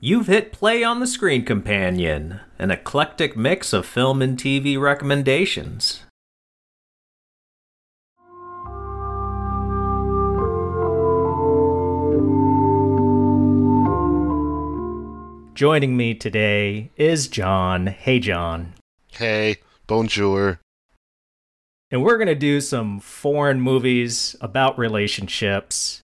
You've hit play on the Screen Companion, an eclectic mix of film and TV recommendations. Joining me today is Jon. Hey, Jon. Hey, bonjour. And we're going to do some foreign movies about relationships.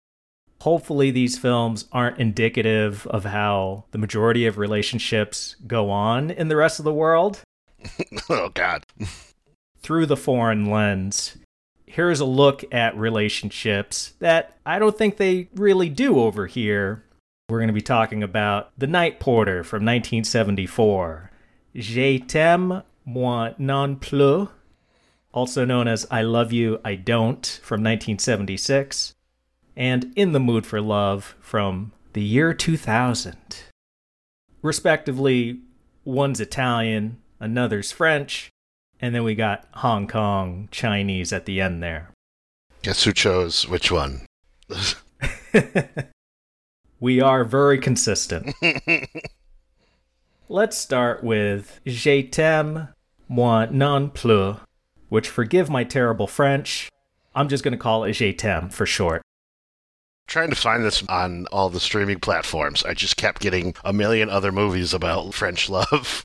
Hopefully, these films aren't indicative of how the majority of relationships go on in the rest of the world. oh, God. Through the foreign lens, here's a look at relationships that I don't think they really do over here. We're going to be talking about The Night Porter from 1974. Je t'aime, moi non plus, also known as I Love You, I Don't from 1976, and In the Mood for Love from the year 2000. Respectively, one's Italian, another's French, and then we got Hong Kong Chinese at the end there. Guess who chose which one? we are very consistent. Let's start with Je t'aime, moi non plus, which forgive my terrible French, I'm just going to call it Je t'aime for short. Trying to find this on all the streaming platforms. I just kept getting a million other movies about French love.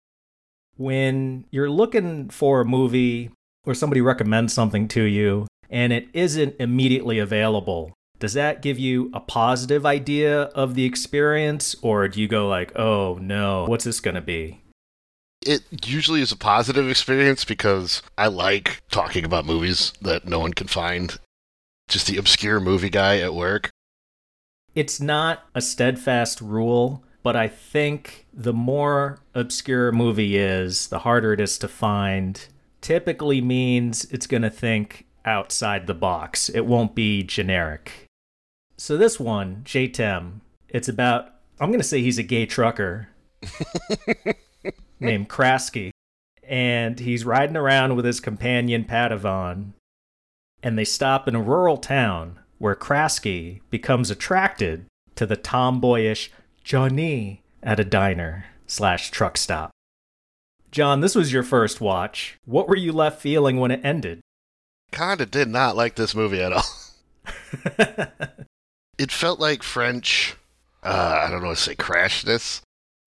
When you're looking for a movie or somebody recommends something to you and it isn't immediately available, does that give you a positive idea of the experience or do you go like, "Oh no, what's this going to be?" It usually is a positive experience because I like talking about movies that no one can find. Just the obscure movie guy at work. It's not a steadfast rule, but I think the more obscure a movie is, the harder it is to find. Typically means it's going to think outside the box. It won't be generic. So this one, t'aime, it's about I'm going to say he's a gay trucker named Krasky and he's riding around with his companion Padavon and they stop in a rural town where Krasky becomes attracted to the tomboyish Johnny at a diner slash truck stop. Jon, this was your first watch. What were you left feeling when it ended? Kinda did not like this movie at all. it felt like French, uh, I don't know what to say, crashness.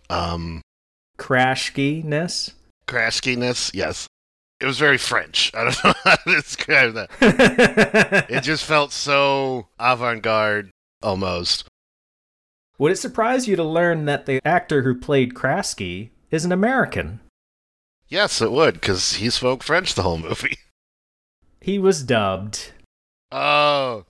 Um, Crashkiness? Crashkiness, yes. It was very French. I don't know how to describe that. it just felt so avant garde almost. Would it surprise you to learn that the actor who played Krasky is an American? Yes, it would, because he spoke French the whole movie. He was dubbed. Oh.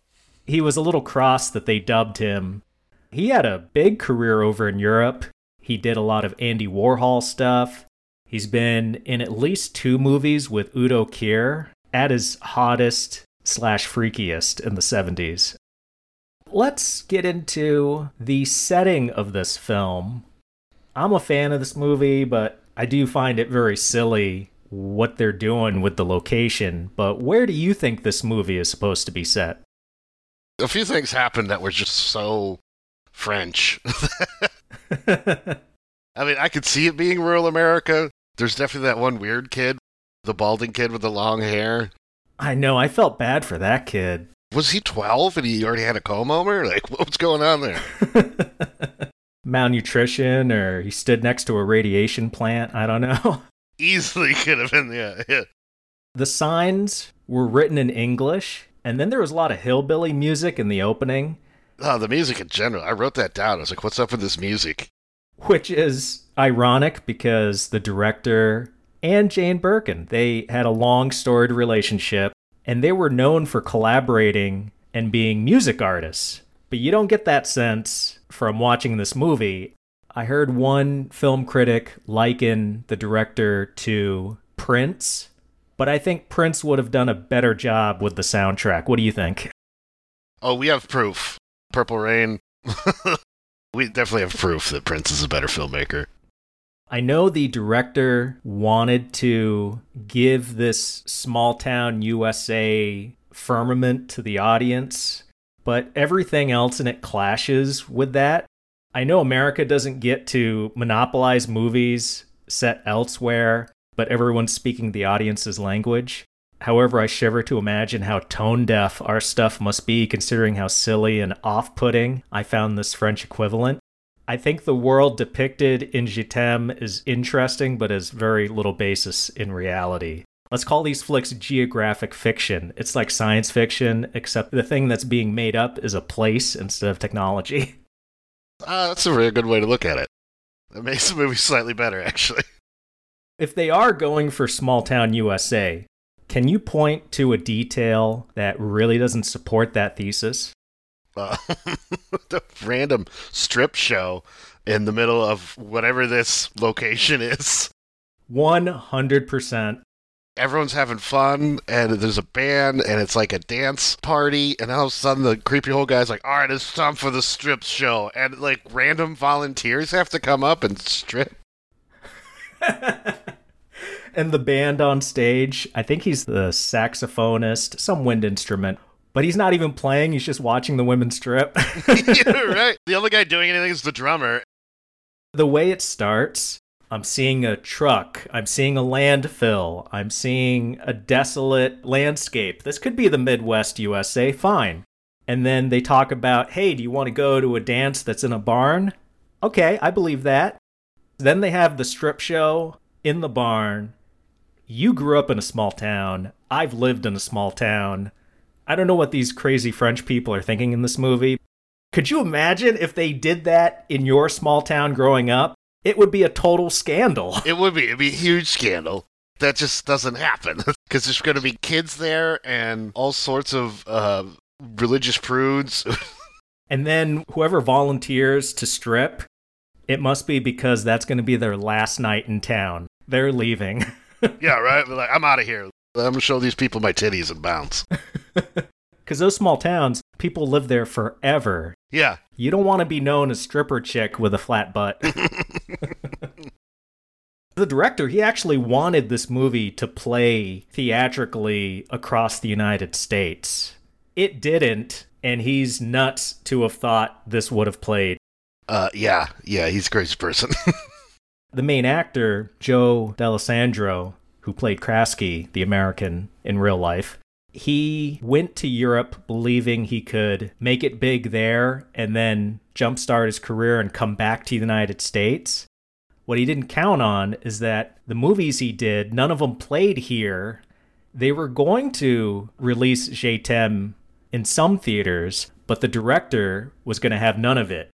He was a little cross that they dubbed him. He had a big career over in Europe. He did a lot of Andy Warhol stuff. He's been in at least two movies with Udo Kier at his hottest slash freakiest in the 70s. Let's get into the setting of this film. I'm a fan of this movie, but I do find it very silly what they're doing with the location. But where do you think this movie is supposed to be set? A few things happened that were just so French. I mean, I could see it being rural America. There's definitely that one weird kid, the balding kid with the long hair. I know, I felt bad for that kid. Was he 12 and he already had a comb over? Like, what's going on there? Malnutrition, or he stood next to a radiation plant. I don't know. Easily could have been, yeah, yeah. The signs were written in English, and then there was a lot of hillbilly music in the opening. Oh, the music in general. I wrote that down. I was like, what's up with this music? Which is ironic because the director and Jane Birkin, they had a long storied relationship and they were known for collaborating and being music artists. But you don't get that sense from watching this movie. I heard one film critic liken the director to Prince, but I think Prince would have done a better job with the soundtrack. What do you think? Oh, we have proof. Purple Rain. we definitely have proof that Prince is a better filmmaker. I know the director wanted to give this small town USA firmament to the audience, but everything else in it clashes with that. I know America doesn't get to monopolize movies set elsewhere, but everyone's speaking the audience's language. However, I shiver to imagine how tone deaf our stuff must be, considering how silly and off putting I found this French equivalent. I think the world depicted in t'aime is interesting, but has very little basis in reality. Let's call these flicks geographic fiction. It's like science fiction, except the thing that's being made up is a place instead of technology. Uh, that's a really good way to look at it. That makes the movie slightly better, actually. If they are going for small town USA, can you point to a detail that really doesn't support that thesis? Uh, the random strip show in the middle of whatever this location is. 100% everyone's having fun and there's a band and it's like a dance party and all of a sudden the creepy old guy's like all right it's time for the strip show and like random volunteers have to come up and strip. And the band on stage i think he's the saxophonist some wind instrument but he's not even playing he's just watching the women strip yeah, right the only guy doing anything is the drummer the way it starts I'm seeing a truck. I'm seeing a landfill. I'm seeing a desolate landscape. This could be the Midwest USA. Fine. And then they talk about, hey, do you want to go to a dance that's in a barn? Okay, I believe that. Then they have the strip show in the barn. You grew up in a small town. I've lived in a small town. I don't know what these crazy French people are thinking in this movie. Could you imagine if they did that in your small town growing up? it would be a total scandal. It would be. It'd be a huge scandal. That just doesn't happen because there's going to be kids there and all sorts of uh, religious prudes. and then whoever volunteers to strip, it must be because that's going to be their last night in town. They're leaving. yeah, right. Like, I'm out of here. I'm gonna show these people my titties and bounce. Because those small towns, people live there forever. Yeah. You don't want to be known as stripper chick with a flat butt. the director, he actually wanted this movie to play theatrically across the United States. It didn't, and he's nuts to have thought this would have played. Uh, yeah, yeah, he's a crazy person. the main actor, Joe Dallesandro, who played Krasky, the American, in real life, he went to Europe believing he could make it big there and then jumpstart his career and come back to the United States. What he didn't count on is that the movies he did, none of them played here. They were going to release Je t'aime in some theaters, but the director was going to have none of it.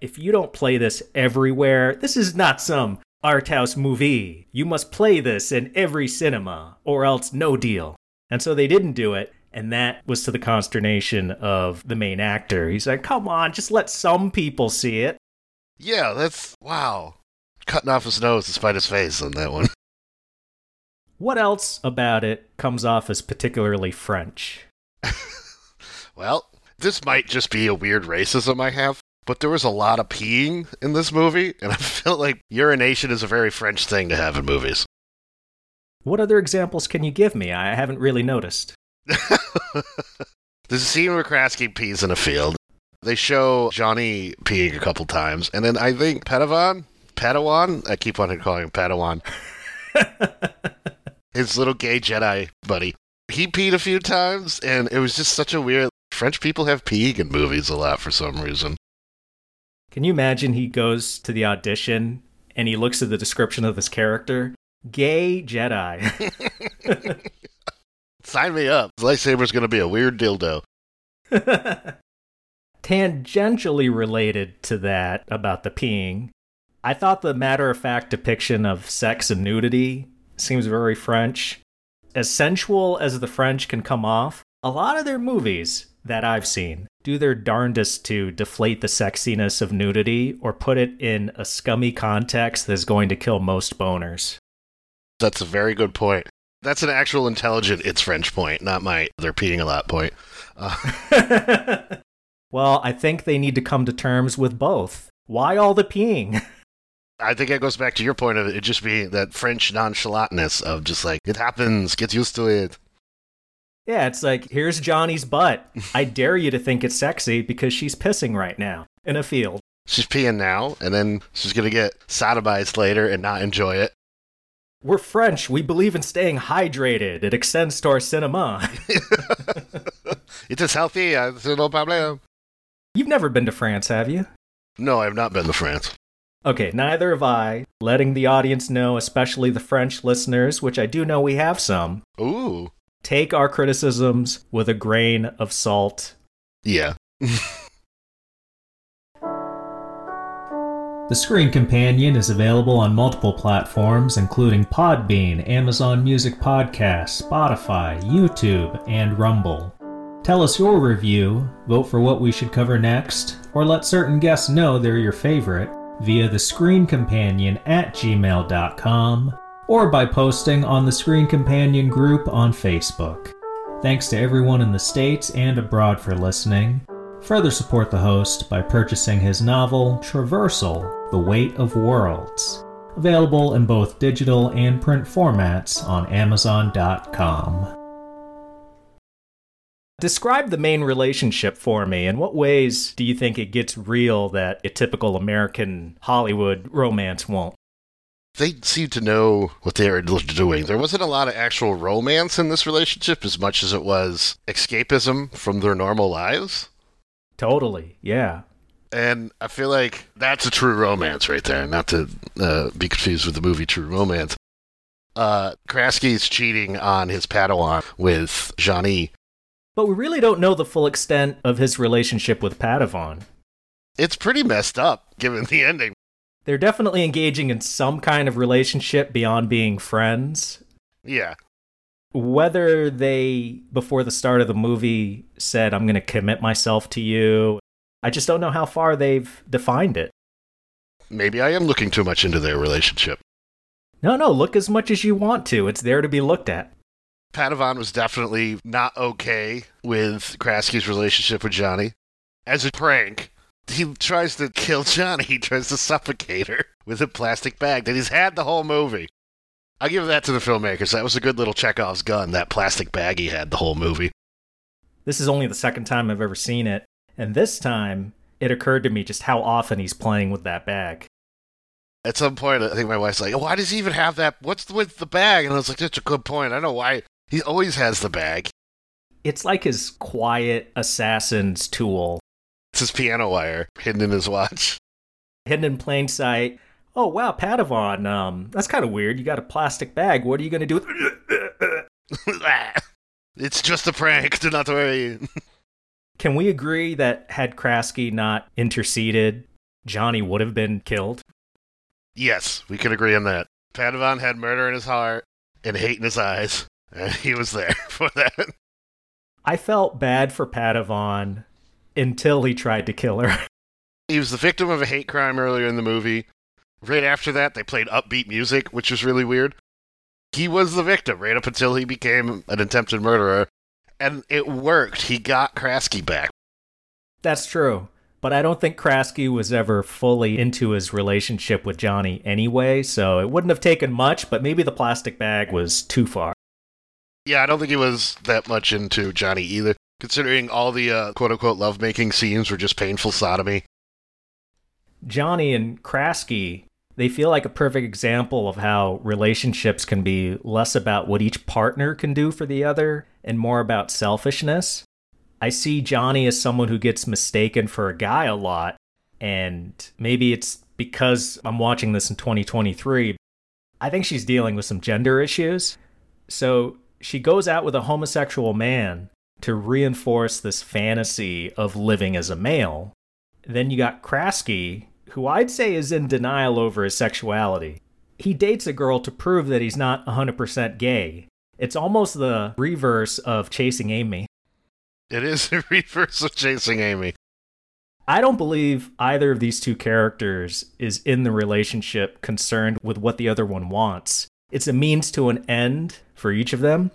If you don't play this everywhere, this is not some art house movie. You must play this in every cinema, or else no deal. And so they didn't do it. And that was to the consternation of the main actor. He's like, come on, just let some people see it. Yeah, that's wow. Cutting off his nose to spite his face on that one. What else about it comes off as particularly French? well, this might just be a weird racism I have, but there was a lot of peeing in this movie, and I feel like urination is a very French thing to have in movies. What other examples can you give me? I haven't really noticed. There's a scene where Krasky pees in a field. They show Johnny peeing a couple times, and then I think Padawan, Padawan, I keep on calling him Padawan, his little gay Jedi buddy, he peed a few times, and it was just such a weird. French people have peeing in movies a lot for some reason. Can you imagine he goes to the audition and he looks at the description of his character Gay Jedi. Sign me up. The lightsaber's going to be a weird dildo. Tangentially related to that about the peeing, I thought the matter of fact depiction of sex and nudity seems very French. As sensual as the French can come off, a lot of their movies that I've seen do their darndest to deflate the sexiness of nudity or put it in a scummy context that's going to kill most boners. That's a very good point. That's an actual intelligent it's French point, not my they're peeing a lot point. Uh. well, I think they need to come to terms with both. Why all the peeing? I think it goes back to your point of it just being that French nonchalantness of just like, it happens, get used to it. Yeah, it's like, here's Johnny's butt. I dare you to think it's sexy because she's pissing right now in a field. She's peeing now, and then she's gonna get sodomized later and not enjoy it. We're French. We believe in staying hydrated. It extends to our cinema. it is healthy. Uh, no problem. You've never been to France, have you? No, I have not been to France. Okay, neither have I. Letting the audience know, especially the French listeners, which I do know we have some. Ooh. Take our criticisms with a grain of salt. Yeah. The Screen Companion is available on multiple platforms, including Podbean, Amazon Music Podcasts, Spotify, YouTube, and Rumble. Tell us your review, vote for what we should cover next, or let certain guests know they're your favorite via the Screen Companion at gmail.com or by posting on the Screen Companion group on Facebook. Thanks to everyone in the States and abroad for listening. Further support the host by purchasing his novel, Traversal The Weight of Worlds, available in both digital and print formats on Amazon.com. Describe the main relationship for me. In what ways do you think it gets real that a typical American Hollywood romance won't? They seem to know what they were doing. There wasn't a lot of actual romance in this relationship as much as it was escapism from their normal lives. Totally, yeah. And I feel like that's a true romance right there, not to uh, be confused with the movie True Romance. Uh, Krasky's cheating on his Padawan with Johnny. But we really don't know the full extent of his relationship with Padawan. It's pretty messed up, given the ending. They're definitely engaging in some kind of relationship beyond being friends. Yeah whether they before the start of the movie said i'm going to commit myself to you i just don't know how far they've defined it maybe i am looking too much into their relationship no no look as much as you want to it's there to be looked at Padawan was definitely not okay with krasky's relationship with Johnny. As a prank, he tries to kill Johnny. He tries to suffocate her with a plastic bag that he's had the whole movie. I'll give that to the filmmakers. That was a good little Chekhov's gun, that plastic bag he had the whole movie. This is only the second time I've ever seen it, and this time it occurred to me just how often he's playing with that bag. At some point, I think my wife's like, why does he even have that? What's with the bag? And I was like, that's a good point. I know why. He always has the bag. It's like his quiet assassin's tool. It's his piano wire hidden in his watch. Hidden in plain sight oh wow, Padawan, um, that's kind of weird. You got a plastic bag. What are you gonna do? With? it's just a prank. Do not worry. Can we agree that had Krasky not interceded, Johnny would have been killed? Yes, we can agree on that. Padawan had murder in his heart and hate in his eyes, and he was there for that. I felt bad for Padawan until he tried to kill her. He was the victim of a hate crime earlier in the movie. Right after that, they played upbeat music, which was really weird. He was the victim right up until he became an attempted murderer, and it worked. He got Krasky back. That's true. But I don't think Krasky was ever fully into his relationship with Johnny anyway, so it wouldn't have taken much, but maybe the plastic bag was too far. Yeah, I don't think he was that much into Johnny either, considering all the uh, quote unquote lovemaking scenes were just painful sodomy. Johnny and Krasky they feel like a perfect example of how relationships can be less about what each partner can do for the other and more about selfishness. I see Johnny as someone who gets mistaken for a guy a lot, and maybe it's because I'm watching this in 2023. I think she's dealing with some gender issues. So she goes out with a homosexual man to reinforce this fantasy of living as a male. Then you got Krasky, who I'd say is in denial over his sexuality. He dates a girl to prove that he's not 100% gay. It's almost the reverse of chasing Amy. It is the reverse of chasing Amy. I don't believe either of these two characters is in the relationship concerned with what the other one wants. It's a means to an end for each of them.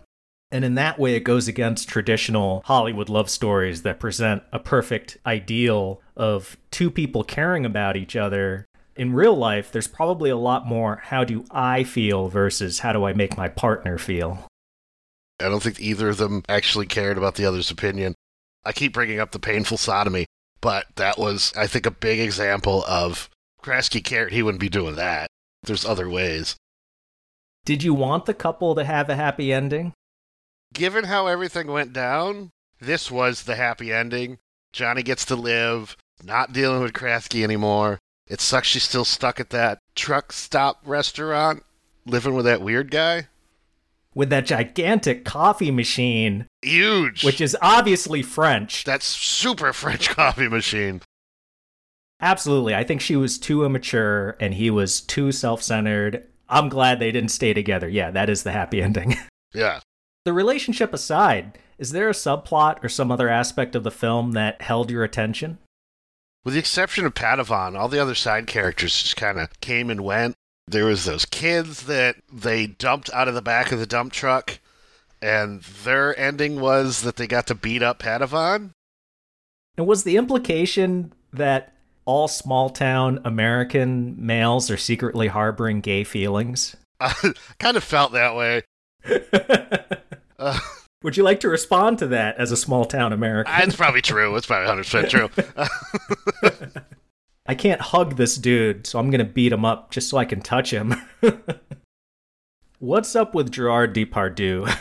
And in that way, it goes against traditional Hollywood love stories that present a perfect ideal of two people caring about each other. In real life, there's probably a lot more how do I feel versus how do I make my partner feel. I don't think either of them actually cared about the other's opinion. I keep bringing up the painful sodomy. but that was, I think, a big example of Krasky cared he wouldn't be doing that. There's other ways. Did you want the couple to have a happy ending? Given how everything went down, this was the happy ending. Johnny gets to live, not dealing with Krasky anymore. It sucks she's still stuck at that truck stop restaurant, living with that weird guy. With that gigantic coffee machine, Huge. which is obviously French. That's super French coffee machine. Absolutely. I think she was too immature and he was too self centered. I'm glad they didn't stay together. Yeah, that is the happy ending. Yeah. The relationship aside, is there a subplot or some other aspect of the film that held your attention? With the exception of Padavon, all the other side characters just kind of came and went. There was those kids that they dumped out of the back of the dump truck, and their ending was that they got to beat up Padavon. And was the implication that all small town American males are secretly harboring gay feelings? I kind of felt that way. Uh, Would you like to respond to that as a small town American? it's probably true. It's probably 100% true. I can't hug this dude, so I'm gonna beat him up just so I can touch him. What's up with Gerard Depardieu?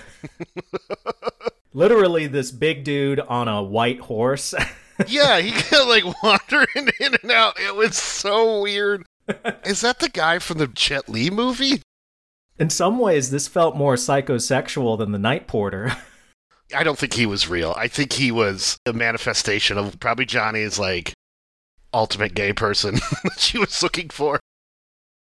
Literally, this big dude on a white horse. yeah, he kept like wandering in and out. It was so weird. Is that the guy from the Jet Li movie? In some ways, this felt more psychosexual than the Night Porter. I don't think he was real. I think he was a manifestation of probably Johnny's like ultimate gay person that she was looking for.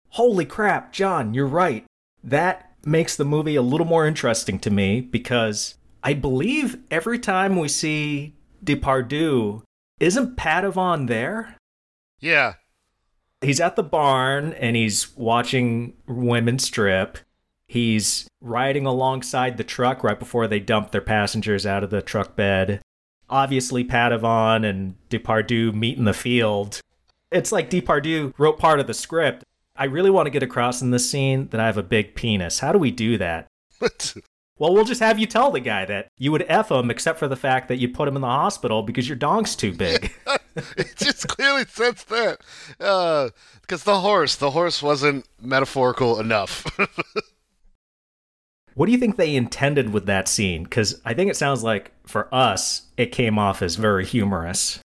Holy crap, Jon, you're right. That makes the movie a little more interesting to me because I believe every time we see Depardieu, isn't Padavon there? Yeah. He's at the barn and he's watching women strip. He's riding alongside the truck right before they dump their passengers out of the truck bed. Obviously, Padavon and Depardieu meet in the field. It's like Depardieu wrote part of the script. I really want to get across in this scene that I have a big penis. How do we do that? Well, we'll just have you tell the guy that you would F him except for the fact that you put him in the hospital because your dong's too big. it just clearly says that. Uh, because the horse, the horse wasn't metaphorical enough. What do you think they intended with that scene? Because I think it sounds like for us, it came off as very humorous.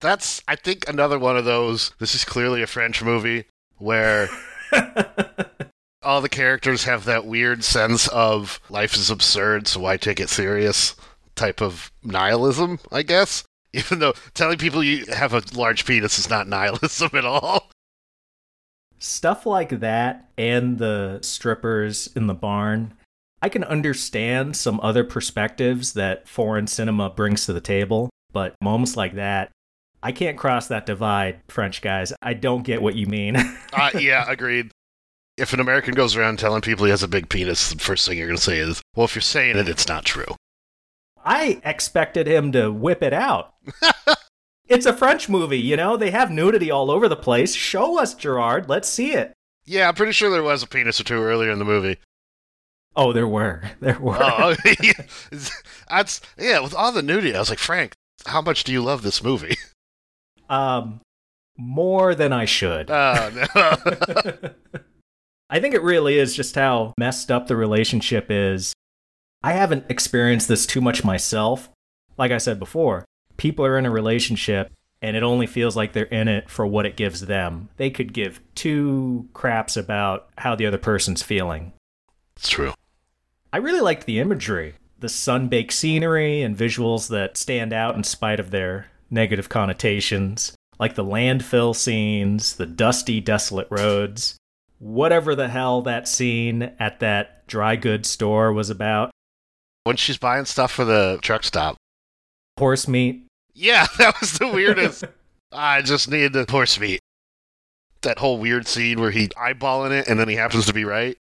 That's, I think, another one of those. This is clearly a French movie where all the characters have that weird sense of life is absurd, so why take it serious type of nihilism, I guess. Even though telling people you have a large penis is not nihilism at all. Stuff like that and the strippers in the barn. I can understand some other perspectives that foreign cinema brings to the table, but moments like that, I can't cross that divide, French guys. I don't get what you mean. uh, yeah, agreed. If an American goes around telling people he has a big penis, the first thing you're going to say is, well, if you're saying it, it's not true. I expected him to whip it out. it's a French movie, you know? They have nudity all over the place. Show us, Gerard. Let's see it. Yeah, I'm pretty sure there was a penis or two earlier in the movie. Oh, there were. There were. Oh, yeah. That's, yeah, with all the nudity, I was like, Frank, how much do you love this movie? Um, more than I should. Oh, no. I think it really is just how messed up the relationship is. I haven't experienced this too much myself. Like I said before, people are in a relationship and it only feels like they're in it for what it gives them. They could give two craps about how the other person's feeling. it's true. I really liked the imagery, the sun baked scenery and visuals that stand out in spite of their negative connotations, like the landfill scenes, the dusty, desolate roads, whatever the hell that scene at that dry goods store was about. When she's buying stuff for the truck stop. Horse meat. Yeah, that was the weirdest. I just need the horse meat. That whole weird scene where he eyeballing it and then he happens to be right.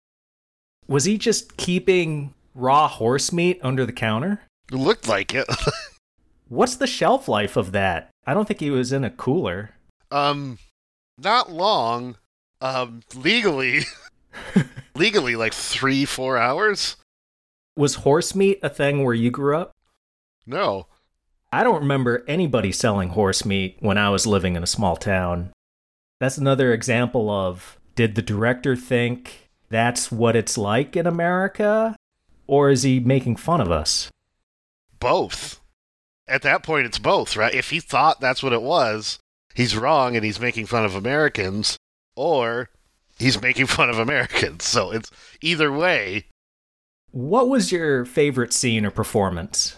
Was he just keeping raw horse meat under the counter? It looked like it. What's the shelf life of that? I don't think he was in a cooler. um, not long. Um, legally, legally, like three, four hours. Was horse meat a thing where you grew up? No, I don't remember anybody selling horse meat when I was living in a small town. That's another example of did the director think that's what it's like in America? Or is he making fun of us? Both. At that point, it's both, right? If he thought that's what it was, he's wrong and he's making fun of Americans, or he's making fun of Americans. So it's either way. What was your favorite scene or performance?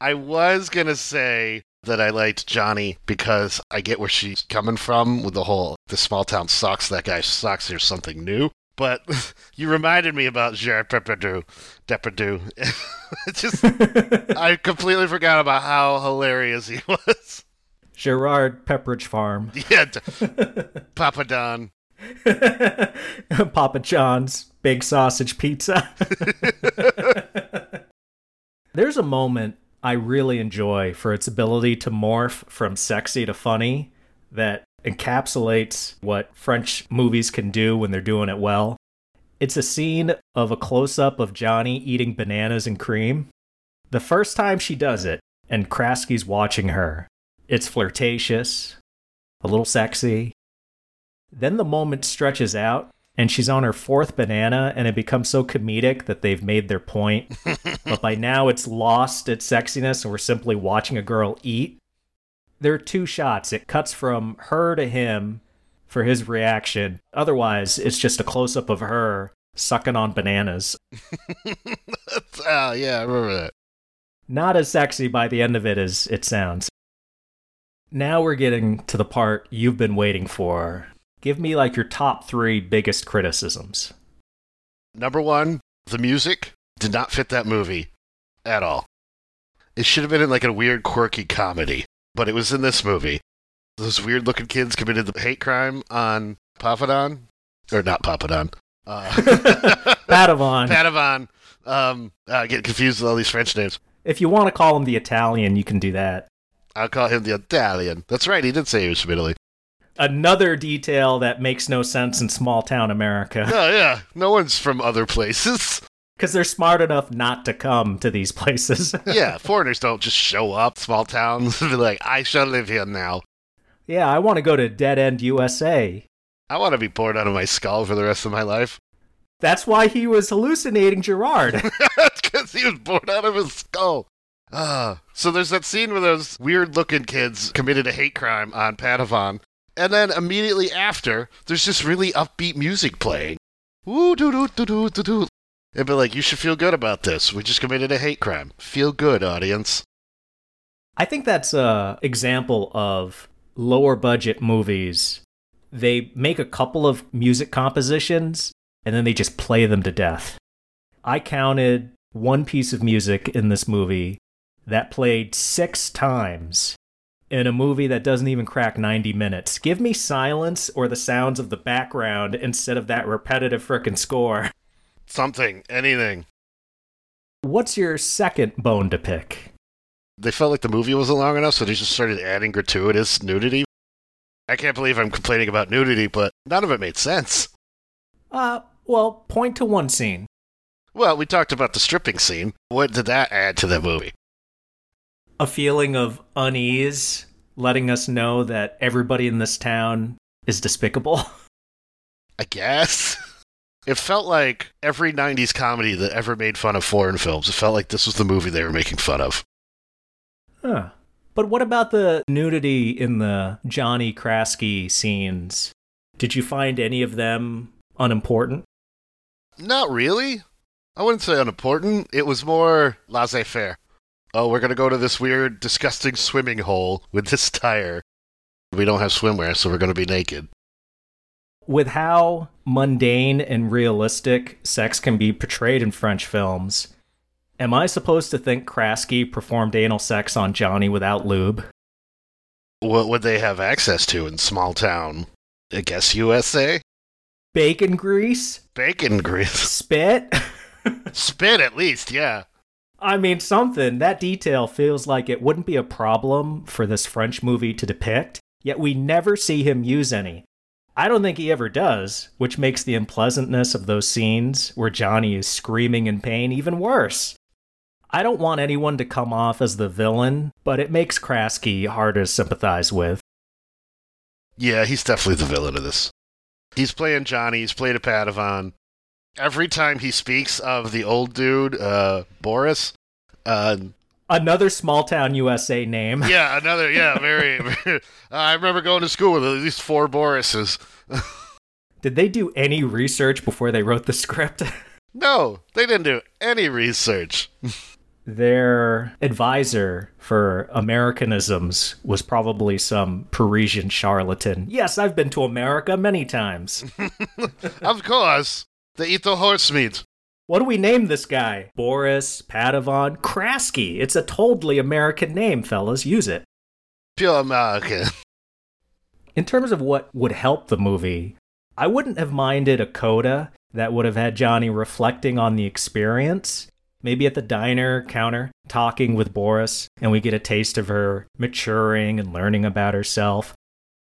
I was going to say that I liked Johnny because I get where she's coming from with the whole the small town sucks, that guy sucks, here's something new. But you reminded me about Gerard Depardieu. Depardieu. just I completely forgot about how hilarious he was. Gerard Pepperidge Farm. Yeah, Papa Don. Papa John's Big Sausage Pizza. There's a moment I really enjoy for its ability to morph from sexy to funny that encapsulates what French movies can do when they're doing it well. It's a scene of a close up of Johnny eating bananas and cream. The first time she does it, and Krasky's watching her, it's flirtatious, a little sexy. Then the moment stretches out, and she's on her fourth banana, and it becomes so comedic that they've made their point. but by now, it's lost its sexiness, and we're simply watching a girl eat. There are two shots. It cuts from her to him for his reaction. Otherwise, it's just a close up of her sucking on bananas. oh, yeah, I remember that. Not as sexy by the end of it as it sounds. Now we're getting to the part you've been waiting for. Give me like your top three biggest criticisms. Number one, the music did not fit that movie at all. It should have been in like a weird, quirky comedy, but it was in this movie. Those weird looking kids committed the hate crime on Papadon. Or not Papadon. Uh, Padavon. Padavon. Um, I get confused with all these French names. If you want to call him the Italian, you can do that. I'll call him the Italian. That's right, he did say he was from Italy. Another detail that makes no sense in small town America. Oh, yeah. No one's from other places. Because they're smart enough not to come to these places. yeah, foreigners don't just show up small towns and be like, I shall live here now. Yeah, I want to go to Dead End USA. I want to be bored out of my skull for the rest of my life. That's why he was hallucinating Gerard. Because he was bored out of his skull. Ah, so there's that scene where those weird-looking kids committed a hate crime on Padavon, and then immediately after, there's just really upbeat music playing. Woo doo doo doo doo doo doo. It'd be like, you should feel good about this. We just committed a hate crime. Feel good, audience. I think that's a example of lower budget movies. They make a couple of music compositions and then they just play them to death. I counted one piece of music in this movie that played six times in a movie that doesn't even crack 90 minutes. Give me silence or the sounds of the background instead of that repetitive frickin' score. Something, anything. What's your second bone to pick? They felt like the movie wasn't long enough, so they just started adding gratuitous nudity. I can't believe I'm complaining about nudity, but none of it made sense. Uh, well, point to one scene. Well, we talked about the stripping scene. What did that add to the movie? A feeling of unease, letting us know that everybody in this town is despicable. I guess. It felt like every 90s comedy that ever made fun of foreign films. It felt like this was the movie they were making fun of. Huh. But what about the nudity in the Johnny Krasky scenes? Did you find any of them unimportant? Not really. I wouldn't say unimportant. It was more laissez faire. Oh, we're going to go to this weird, disgusting swimming hole with this tire. We don't have swimwear, so we're going to be naked. With how mundane and realistic sex can be portrayed in French films, am I supposed to think Krasky performed anal sex on Johnny without lube? What would they have access to in small town? I guess USA? Bacon grease? Bacon grease. Spit? Spit, at least, yeah. I mean, something. That detail feels like it wouldn't be a problem for this French movie to depict, yet we never see him use any. I don't think he ever does, which makes the unpleasantness of those scenes where Johnny is screaming in pain even worse. I don't want anyone to come off as the villain, but it makes Krasky hard to sympathize with. Yeah, he's definitely the villain of this. He's playing Johnny, he's played a Padawan. Every time he speaks of the old dude, uh, Boris, uh, Another small town USA name. yeah, another, yeah, very, very I remember going to school with at least four Borises. Did they do any research before they wrote the script? No, they didn't do any research. Their advisor for Americanisms was probably some Parisian charlatan. Yes, I've been to America many times. of course, they eat the horse meat. What do we name this guy? Boris, Padawan, Krasky. It's a totally American name, fellas. Use it. Pure American. In terms of what would help the movie, I wouldn't have minded a coda that would have had Johnny reflecting on the experience. Maybe at the diner counter, talking with Boris, and we get a taste of her maturing and learning about herself.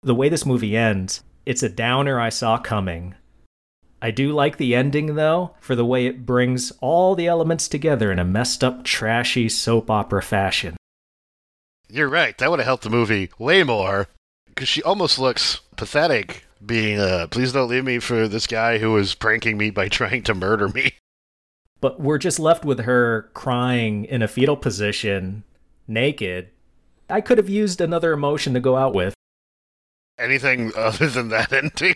The way this movie ends, it's a downer I saw coming. I do like the ending, though, for the way it brings all the elements together in a messed up, trashy soap opera fashion. You're right. That would have helped the movie way more. Because she almost looks pathetic being, uh, please don't leave me for this guy who was pranking me by trying to murder me. But we're just left with her crying in a fetal position, naked. I could have used another emotion to go out with. Anything other than that ending?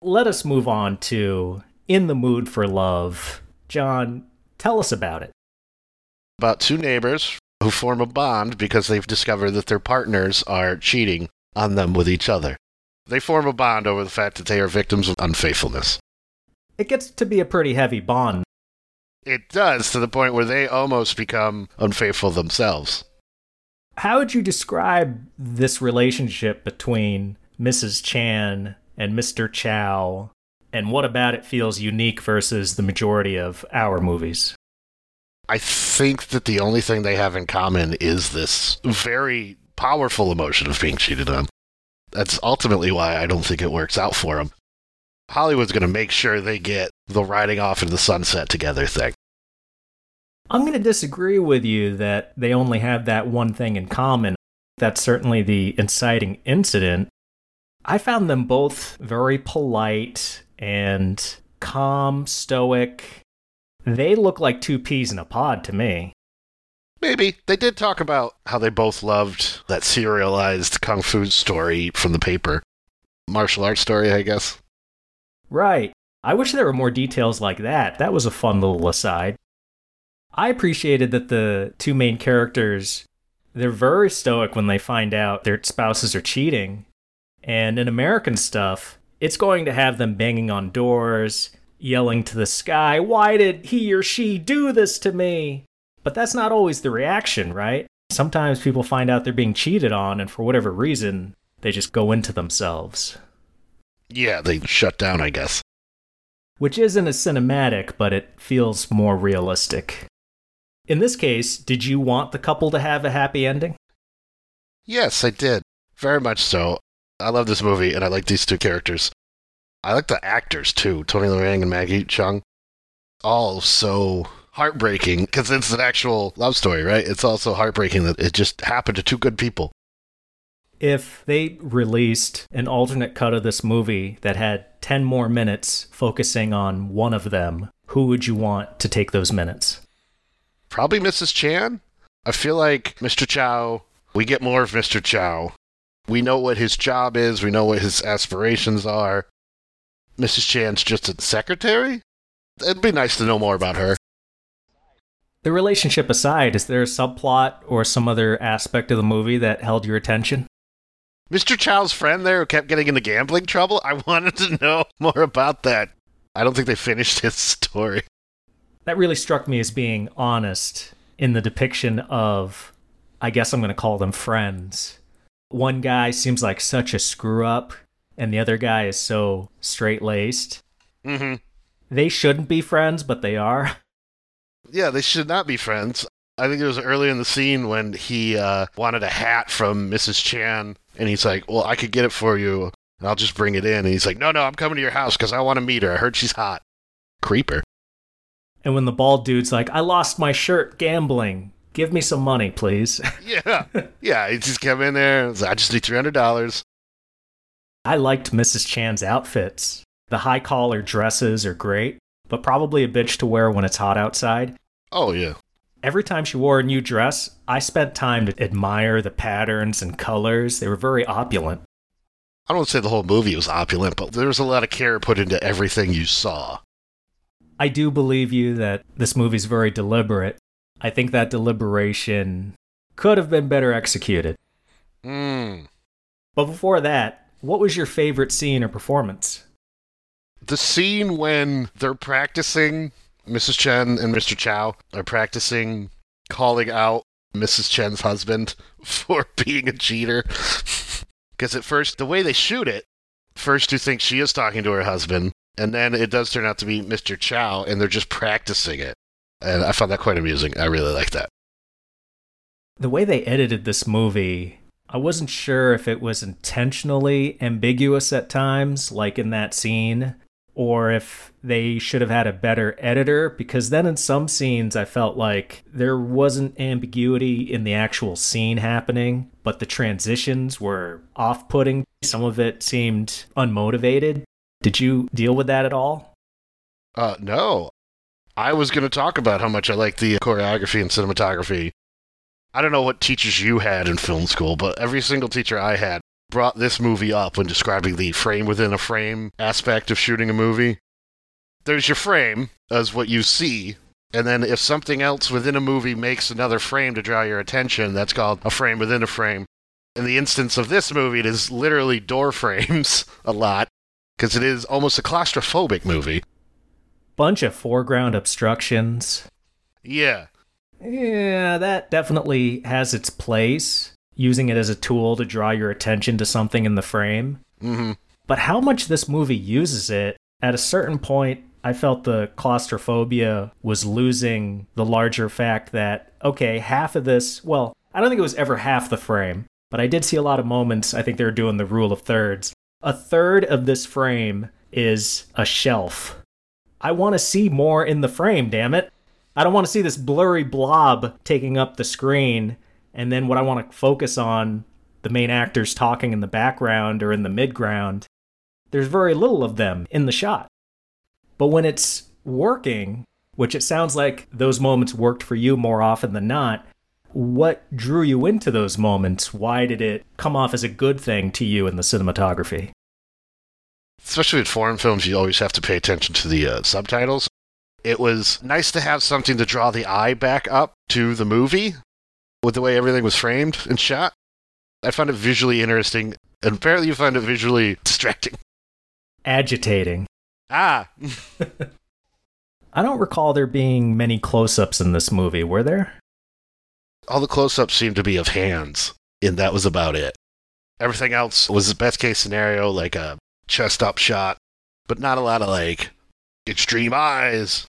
Let us move on to In the Mood for Love. Jon, tell us about it. About two neighbors who form a bond because they've discovered that their partners are cheating on them with each other. They form a bond over the fact that they are victims of unfaithfulness. It gets to be a pretty heavy bond. It does to the point where they almost become unfaithful themselves. How would you describe this relationship between Mrs. Chan and Mr. Chow? And what about it feels unique versus the majority of our movies? I think that the only thing they have in common is this very powerful emotion of being cheated on. That's ultimately why I don't think it works out for them. Hollywood's going to make sure they get the riding off into the sunset together thing. I'm going to disagree with you that they only have that one thing in common. That's certainly the inciting incident. I found them both very polite and calm, stoic. They look like two peas in a pod to me. Maybe. They did talk about how they both loved that serialized kung fu story from the paper. Martial arts story, I guess. Right. I wish there were more details like that. That was a fun little aside. I appreciated that the two main characters they're very stoic when they find out their spouses are cheating. And in American stuff, it's going to have them banging on doors, yelling to the sky, Why did he or she do this to me? But that's not always the reaction, right? Sometimes people find out they're being cheated on, and for whatever reason, they just go into themselves. Yeah, they shut down, I guess. Which isn't as cinematic, but it feels more realistic. In this case, did you want the couple to have a happy ending? Yes, I did. Very much so. I love this movie, and I like these two characters. I like the actors, too Tony Leung and Maggie Cheung. All so heartbreaking because it's an actual love story, right? It's also heartbreaking that it just happened to two good people. If they released an alternate cut of this movie that had 10 more minutes focusing on one of them, who would you want to take those minutes? Probably Mrs. Chan. I feel like Mr. Chow, we get more of Mr. Chow. We know what his job is, we know what his aspirations are. Mrs. Chan's just a secretary? It'd be nice to know more about her. The relationship aside, is there a subplot or some other aspect of the movie that held your attention? Mr. Chow's friend there who kept getting into gambling trouble, I wanted to know more about that. I don't think they finished his story. That really struck me as being honest in the depiction of, I guess I'm going to call them friends. One guy seems like such a screw up, and the other guy is so straight laced. Mm-hmm. They shouldn't be friends, but they are. Yeah, they should not be friends. I think it was early in the scene when he uh, wanted a hat from Mrs. Chan, and he's like, "Well, I could get it for you, and I'll just bring it in." And he's like, "No, no, I'm coming to your house because I want to meet her. I heard she's hot." Creeper. And when the bald dude's like, I lost my shirt gambling. Give me some money, please. Yeah. yeah, he just came in there I just need $300. I liked Mrs. Chan's outfits. The high collar dresses are great, but probably a bitch to wear when it's hot outside. Oh, yeah. Every time she wore a new dress, I spent time to admire the patterns and colors. They were very opulent. I don't say the whole movie was opulent, but there was a lot of care put into everything you saw. I do believe you that this movie's very deliberate. I think that deliberation could have been better executed. Hmm. But before that, what was your favorite scene or performance? The scene when they're practicing, Mrs. Chen and Mr. Chow are practicing calling out Mrs. Chen's husband for being a cheater. Because at first, the way they shoot it, first you think she is talking to her husband, and then it does turn out to be Mr. Chow, and they're just practicing it. And I found that quite amusing. I really like that. The way they edited this movie, I wasn't sure if it was intentionally ambiguous at times, like in that scene, or if they should have had a better editor, because then in some scenes I felt like there wasn't ambiguity in the actual scene happening, but the transitions were off putting. Some of it seemed unmotivated. Did you deal with that at all? Uh, no. I was going to talk about how much I like the choreography and cinematography. I don't know what teachers you had in film school, but every single teacher I had brought this movie up when describing the frame within a frame aspect of shooting a movie. There's your frame as what you see, and then if something else within a movie makes another frame to draw your attention, that's called a frame within a frame. In the instance of this movie, it is literally door frames a lot, because it is almost a claustrophobic movie. Bunch of foreground obstructions. Yeah. Yeah, that definitely has its place using it as a tool to draw your attention to something in the frame. hmm But how much this movie uses it, at a certain point, I felt the claustrophobia was losing the larger fact that, okay, half of this, well, I don't think it was ever half the frame, but I did see a lot of moments, I think they were doing the rule of thirds. A third of this frame is a shelf. I want to see more in the frame, damn it. I don't want to see this blurry blob taking up the screen and then what I want to focus on the main actors talking in the background or in the midground, there's very little of them in the shot. But when it's working, which it sounds like those moments worked for you more often than not, what drew you into those moments? Why did it come off as a good thing to you in the cinematography? Especially with foreign films, you always have to pay attention to the uh, subtitles. It was nice to have something to draw the eye back up to the movie with the way everything was framed and shot. I found it visually interesting, and apparently you find it visually distracting. Agitating. Ah, I don't recall there being many close ups in this movie, were there? all the close ups seemed to be of hands, and that was about it. Everything else was the best case scenario, like a chest up shot, but not a lot of like extreme eyes.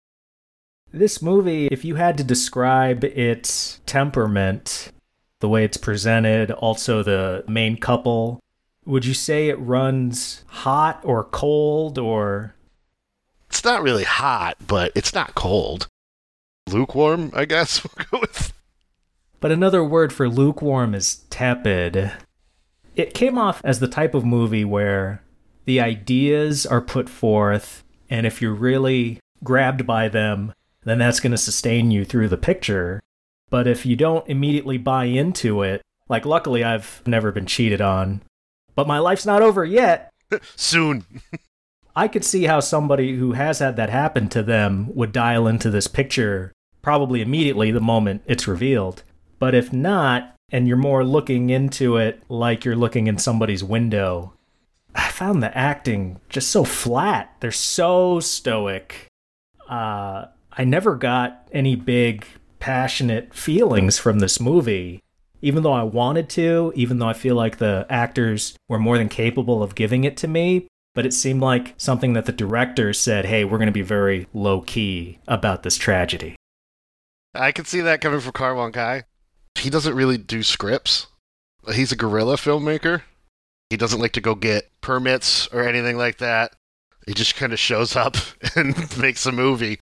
This movie, if you had to describe its temperament, the way it's presented, also the main couple, would you say it runs hot or cold or It's not really hot, but it's not cold. Lukewarm, I guess we'll go with. But another word for lukewarm is tepid. It came off as the type of movie where the ideas are put forth, and if you're really grabbed by them, then that's going to sustain you through the picture. But if you don't immediately buy into it, like luckily I've never been cheated on, but my life's not over yet. Soon. I could see how somebody who has had that happen to them would dial into this picture probably immediately the moment it's revealed. But if not, and you're more looking into it like you're looking in somebody's window, I found the acting just so flat. They're so stoic. Uh, I never got any big, passionate feelings from this movie. Even though I wanted to, even though I feel like the actors were more than capable of giving it to me, but it seemed like something that the director said, hey, we're going to be very low key about this tragedy. I can see that coming from Karwan Kai. He doesn't really do scripts. He's a guerrilla filmmaker. He doesn't like to go get permits or anything like that. He just kind of shows up and makes a movie.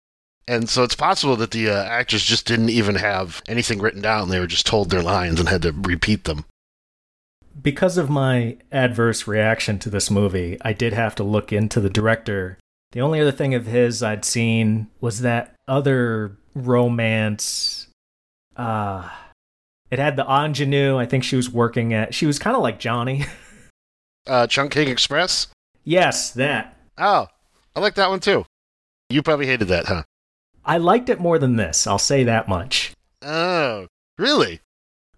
And so it's possible that the uh, actors just didn't even have anything written down. They were just told their lines and had to repeat them. Because of my adverse reaction to this movie, I did have to look into the director. The only other thing of his I'd seen was that other romance. Uh, it had the ingenue. I think she was working at. She was kind of like Johnny. Uh, Chungking Express? yes, that. Oh, I like that one too. You probably hated that, huh? I liked it more than this, I'll say that much. Oh, really?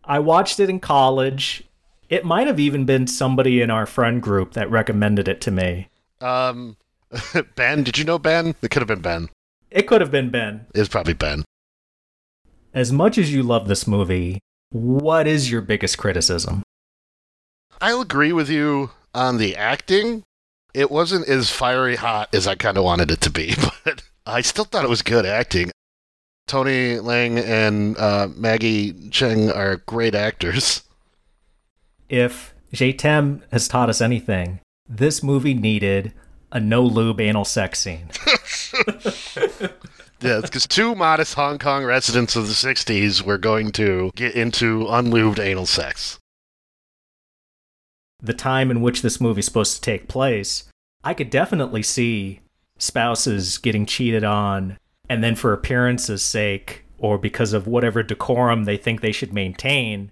I watched it in college. It might have even been somebody in our friend group that recommended it to me. Um, Ben, did you know Ben? It could have been Ben. It could have been Ben. It's probably Ben. As much as you love this movie, what is your biggest criticism? I'll agree with you on the acting. It wasn't as fiery hot as I kind of wanted it to be, but I still thought it was good acting. Tony Leung and uh, Maggie Cheung are great actors. If Je T'aime has taught us anything, this movie needed a no lube anal sex scene. Yeah, because two modest Hong Kong residents of the 60s were going to get into unlubed anal sex. The time in which this movie's supposed to take place, I could definitely see spouses getting cheated on, and then for appearance's sake, or because of whatever decorum they think they should maintain,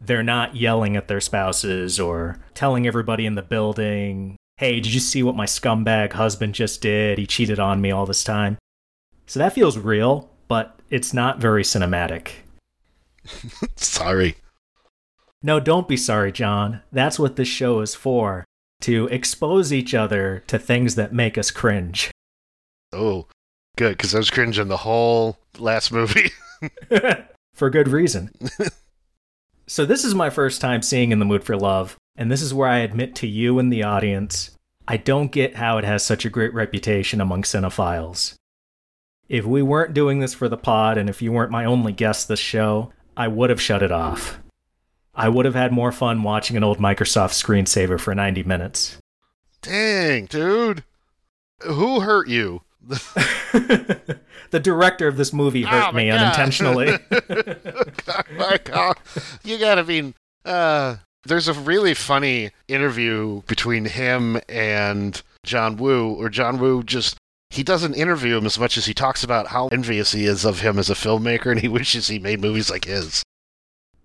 they're not yelling at their spouses or telling everybody in the building, hey, did you see what my scumbag husband just did? He cheated on me all this time. So that feels real, but it's not very cinematic. Sorry. No, don't be sorry, Jon. That's what this show is for to expose each other to things that make us cringe. Oh, good, because I was cringing the whole last movie. for good reason. so, this is my first time seeing In the Mood for Love, and this is where I admit to you and the audience I don't get how it has such a great reputation among cinephiles. If we weren't doing this for the pod, and if you weren't my only guest this show, I would have shut it off. I would have had more fun watching an old Microsoft screensaver for 90 minutes. Dang, dude. Who hurt you? the director of this movie hurt Oh me God. unintentionally. My God. You gotta be. Uh, there's a really funny interview between him and John Woo, or John Woo just. He doesn't interview him as much as he talks about how envious he is of him as a filmmaker and he wishes he made movies like his.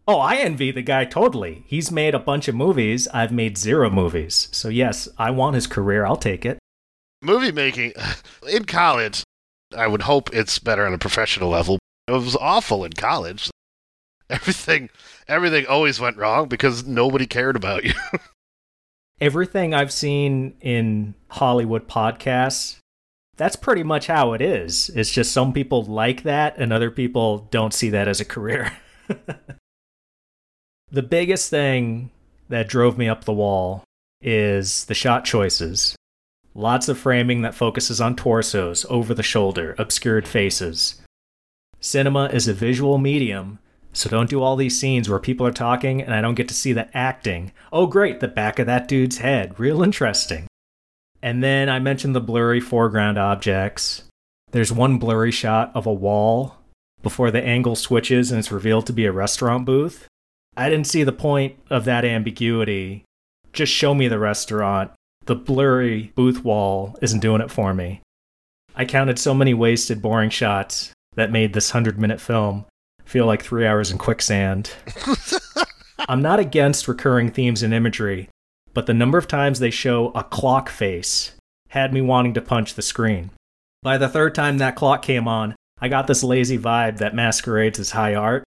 Oh, I envy the guy totally. He's made a bunch of movies. I've made zero movies. So, yes, I want his career. I'll take it. Movie making in college, I would hope it's better on a professional level. It was awful in college. Everything everything always went wrong because nobody cared about you. Everything I've seen in Hollywood podcasts, that's pretty much how it is. It's just some people like that and other people don't see that as a career. the biggest thing that drove me up the wall is the shot choices. Lots of framing that focuses on torsos, over the shoulder, obscured faces. Cinema is a visual medium, so don't do all these scenes where people are talking and I don't get to see the acting. Oh, great, the back of that dude's head. Real interesting. And then I mentioned the blurry foreground objects. There's one blurry shot of a wall before the angle switches and it's revealed to be a restaurant booth. I didn't see the point of that ambiguity. Just show me the restaurant. The blurry booth wall isn't doing it for me. I counted so many wasted, boring shots that made this 100 minute film feel like three hours in quicksand. I'm not against recurring themes and imagery, but the number of times they show a clock face had me wanting to punch the screen. By the third time that clock came on, I got this lazy vibe that masquerades as high art.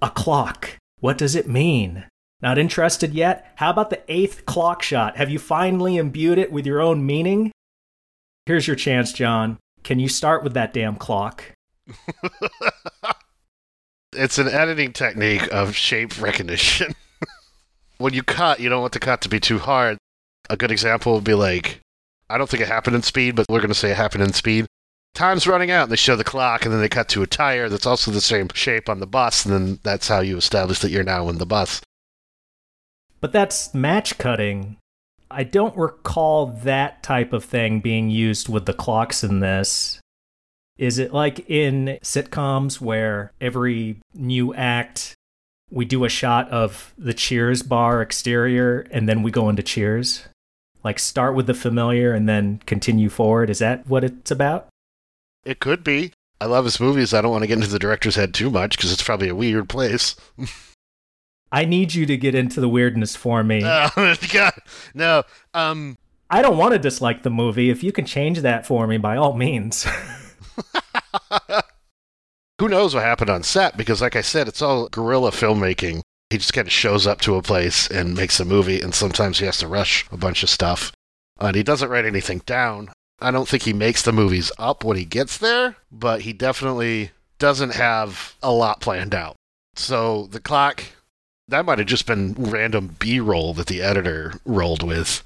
A clock. What does it mean? Not interested yet? How about the eighth clock shot? Have you finally imbued it with your own meaning? Here's your chance, Jon. Can you start with that damn clock? it's an editing technique of shape recognition. when you cut, you don't want the cut to be too hard. A good example would be like, I don't think it happened in speed, but we're going to say it happened in speed. Time's running out, and they show the clock, and then they cut to a tire that's also the same shape on the bus, and then that's how you establish that you're now in the bus. But that's match cutting. I don't recall that type of thing being used with the clocks in this. Is it like in sitcoms where every new act we do a shot of the Cheers bar exterior and then we go into Cheers? Like start with the familiar and then continue forward? Is that what it's about? It could be. I love his movies. I don't want to get into the director's head too much because it's probably a weird place. I need you to get into the weirdness for me. Oh, God. No. Um, I don't want to dislike the movie. If you can change that for me, by all means. who knows what happened on set? Because, like I said, it's all guerrilla filmmaking. He just kind of shows up to a place and makes a movie, and sometimes he has to rush a bunch of stuff. And he doesn't write anything down. I don't think he makes the movies up when he gets there, but he definitely doesn't have a lot planned out. So the clock, that might have just been random B roll that the editor rolled with.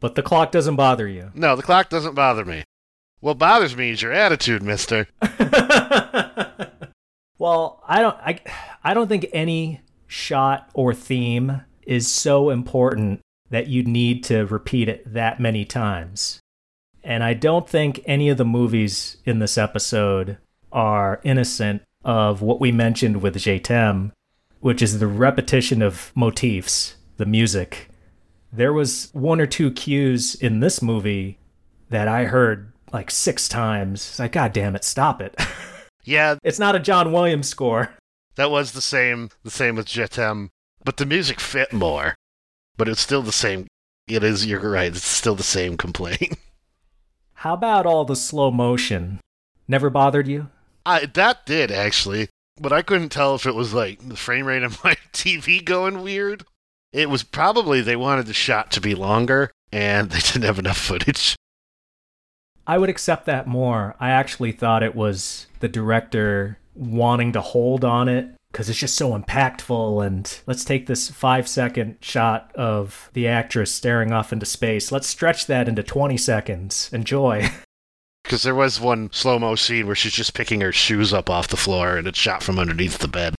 But the clock doesn't bother you. No, the clock doesn't bother me. What bothers me is your attitude, mister. well, I don't I I don't think any shot or theme is so important that you need to repeat it that many times. And I don't think any of the movies in this episode are innocent of what we mentioned with Je T'aime, which is the repetition of motifs, the music. There was one or two cues in this movie that I heard like six times. It's like, God damn it, stop it. Yeah, it's not a John Williams score. That was the same, the same with Je T'aime, but the music fit more. But it's still the same. It is. You're right. It's still the same complaint. How about all the slow motion? Never bothered you? I that did actually, but I couldn't tell if it was like the frame rate of my TV going weird. It was probably they wanted the shot to be longer and they didn't have enough footage. I would accept that more. I actually thought it was the director wanting to hold on it because it's just so impactful. And let's take this five second shot of the actress staring off into space. Let's stretch that into 20 seconds. Enjoy. Because there was one slow mo scene where she's just picking her shoes up off the floor and it's shot from underneath the bed.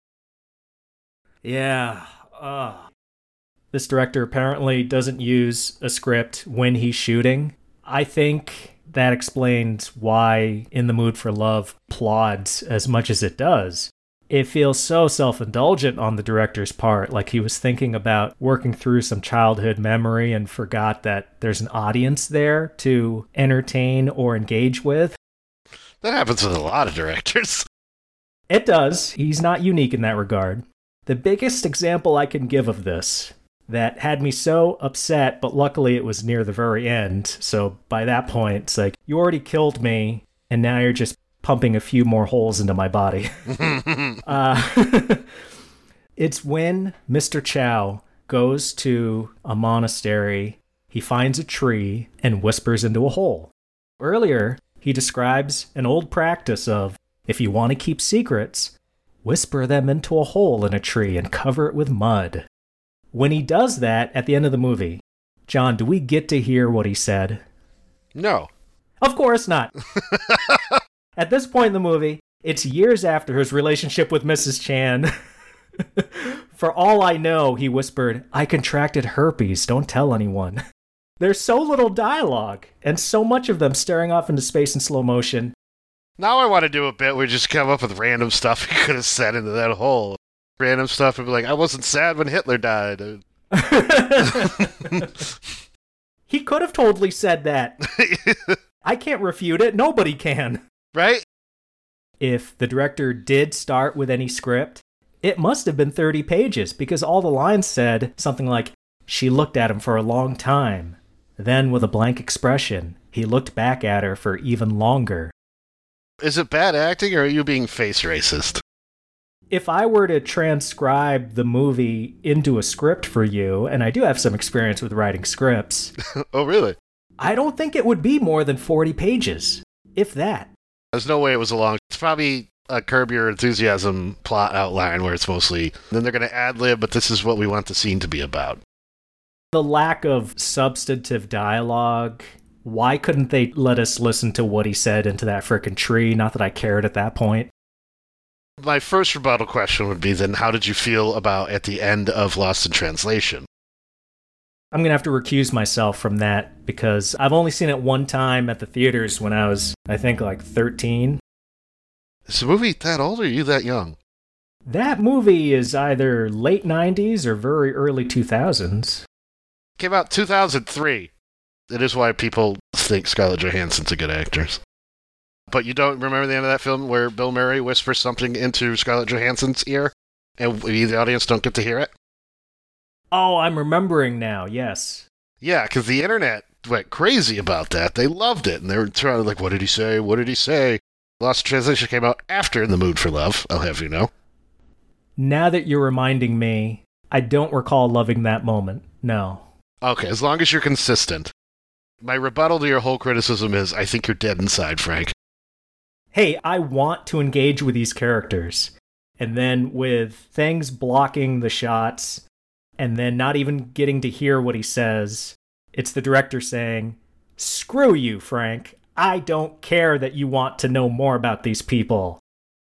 Yeah. Uh. This director apparently doesn't use a script when he's shooting. I think that explains why In the Mood for Love plods as much as it does. It feels so self indulgent on the director's part, like he was thinking about working through some childhood memory and forgot that there's an audience there to entertain or engage with. That happens with a lot of directors. It does. He's not unique in that regard. The biggest example I can give of this that had me so upset, but luckily it was near the very end. So by that point, it's like, you already killed me, and now you're just pumping a few more holes into my body. uh, it's when Mr. Chow goes to a monastery, he finds a tree and whispers into a hole. Earlier, he describes an old practice of if you want to keep secrets, whisper them into a hole in a tree and cover it with mud. When he does that at the end of the movie, Jon, do we get to hear what he said? No. Of course not. at this point in the movie, it's years after his relationship with Mrs. Chan. For all I know, he whispered, I contracted herpes, don't tell anyone. There's so little dialogue, and so much of them staring off into space in slow motion. Now I want to do a bit where we just come up with random stuff he could have said into that hole random stuff and be like, I wasn't sad when Hitler died. he could have totally said that. I can't refute it. Nobody can. Right? If the director did start with any script, it must have been 30 pages because all the lines said something like, She looked at him for a long time. Then, with a blank expression, he looked back at her for even longer. Is it bad acting or are you being face racist? if I were to transcribe the movie into a script for you, and I do have some experience with writing scripts. oh, really? I don't think it would be more than 40 pages, if that. There's no way it was a long. It's probably a Curb Your Enthusiasm plot outline where it's mostly then they're going to ad lib, but this is what we want the scene to be about. The lack of substantive dialogue. Why couldn't they let us listen to what he said into that frickin' tree? Not that I cared at that point. My first rebuttal question would be then how did you feel about at the end of Lost in Translation? I'm going to have to recuse myself from that because I've only seen it one time at the theaters when I was, I think, like 13. Is the movie that old or are you that young? That movie is either late 90s or very early 2000s. Came out 2003. It is why people think Scarlett Johansson's a good actress. But you don't remember the end of that film where Bill Murray whispers something into Scarlett Johansson's ear and we, the audience, don't get to hear it? Oh, I'm remembering now, yes. Yeah, because the internet went crazy about that. They loved it. And they were trying to, like, what did he say? What did he say? Lost Translation came out after In the Mood for Love, I'll have you know. Now that you're reminding me, I don't recall loving that moment. No. Okay, as long as you're consistent. My rebuttal to your whole criticism is I think you're dead inside, Frank. Hey, I want to engage with these characters. And then with things blocking the shots and then not even getting to hear what he says, it's the director saying, Screw you, Frank. I don't care that you want to know more about these people.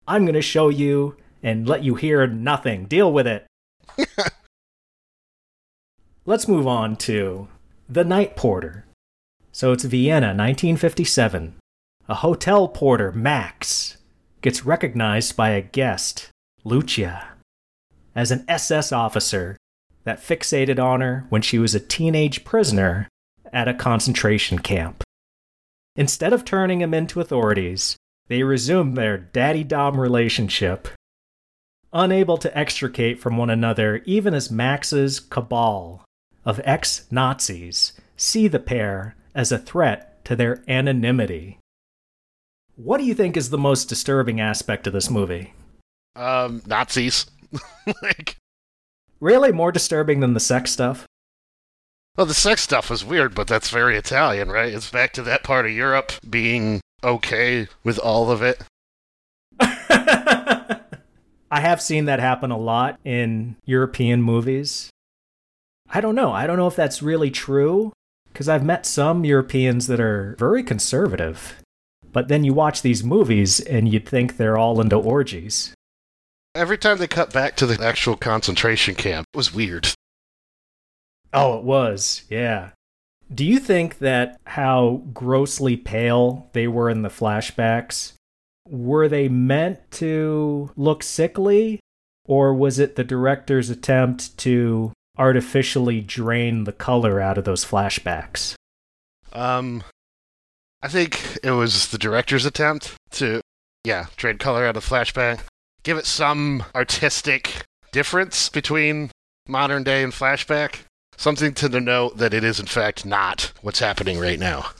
I'm going to show you and let you hear nothing. Deal with it. Let's move on to The Night Porter. So it's Vienna, 1957. A hotel porter, Max, gets recognized by a guest, Lucia, as an SS officer that fixated on her when she was a teenage prisoner at a concentration camp. Instead of turning him into authorities, they resume their daddy dom relationship, unable to extricate from one another even as Max's cabal of ex Nazis see the pair as a threat to their anonymity. What do you think is the most disturbing aspect of this movie? Um, Nazis. like, Really more disturbing than the sex stuff? well, the sex stuff was weird, but that's very Italian, right? It's back to that part of Europe being okay with all of it. I have seen that happen a lot in European movies. I don't know. I don't know if that's really true because I've met some Europeans that are very conservative. But then you watch these movies and you'd think they're all into orgies. Every time they cut back to the actual concentration camp, it was weird. Oh, it was. Yeah. Do you think that how grossly pale they were in the flashbacks were they meant to look sickly or was it the director's attempt to artificially drain the color out of those flashbacks? Um, I think it was the director's attempt to, yeah, trade color out of flashback, give it some artistic difference between modern day and flashback. Something to denote that it is, in fact, not what's happening right now.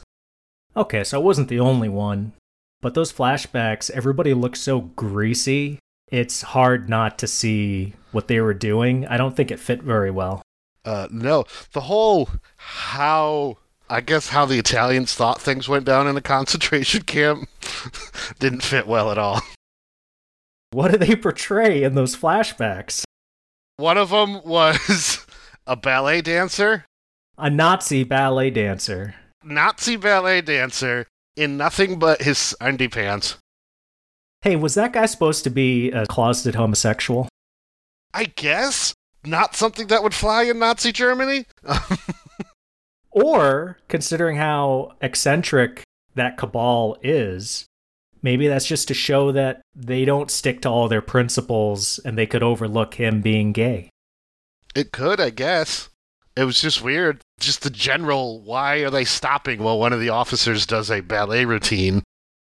Okay, so I wasn't the only one. But those flashbacks, everybody looks so greasy. It's hard not to see what they were doing. I don't think it fit very well. Uh, no, the whole how I guess how the Italians thought things went down in a concentration camp didn't fit well at all. What do they portray in those flashbacks? One of them was a ballet dancer, A Nazi ballet dancer. Nazi ballet dancer in nothing but his underpants. Hey, was that guy supposed to be a closeted homosexual? I guess not something that would fly in Nazi Germany. Or, considering how eccentric that cabal is, maybe that's just to show that they don't stick to all their principles and they could overlook him being gay. it could, I guess. It was just weird. Just the general why are they stopping while one of the officers does a ballet routine?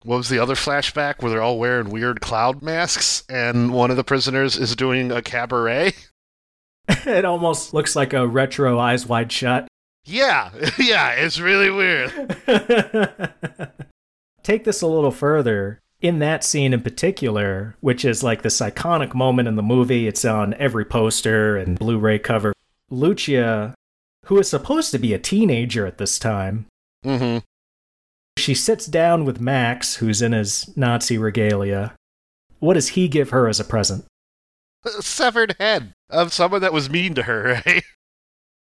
What was the other flashback where they're all wearing weird cloud masks and one of the prisoners is doing a cabaret? it almost looks like a retro Eyes Wide Shut. Yeah, yeah, it's really weird. Take this a little further. In that scene in particular, which is like this iconic moment in the movie, it's on every poster and Blu ray cover. Lucia, who is supposed to be a teenager at this time, hmm she sits down with Max, who's in his Nazi regalia. What does he give her as a present? Severed head of someone that was mean to her, right?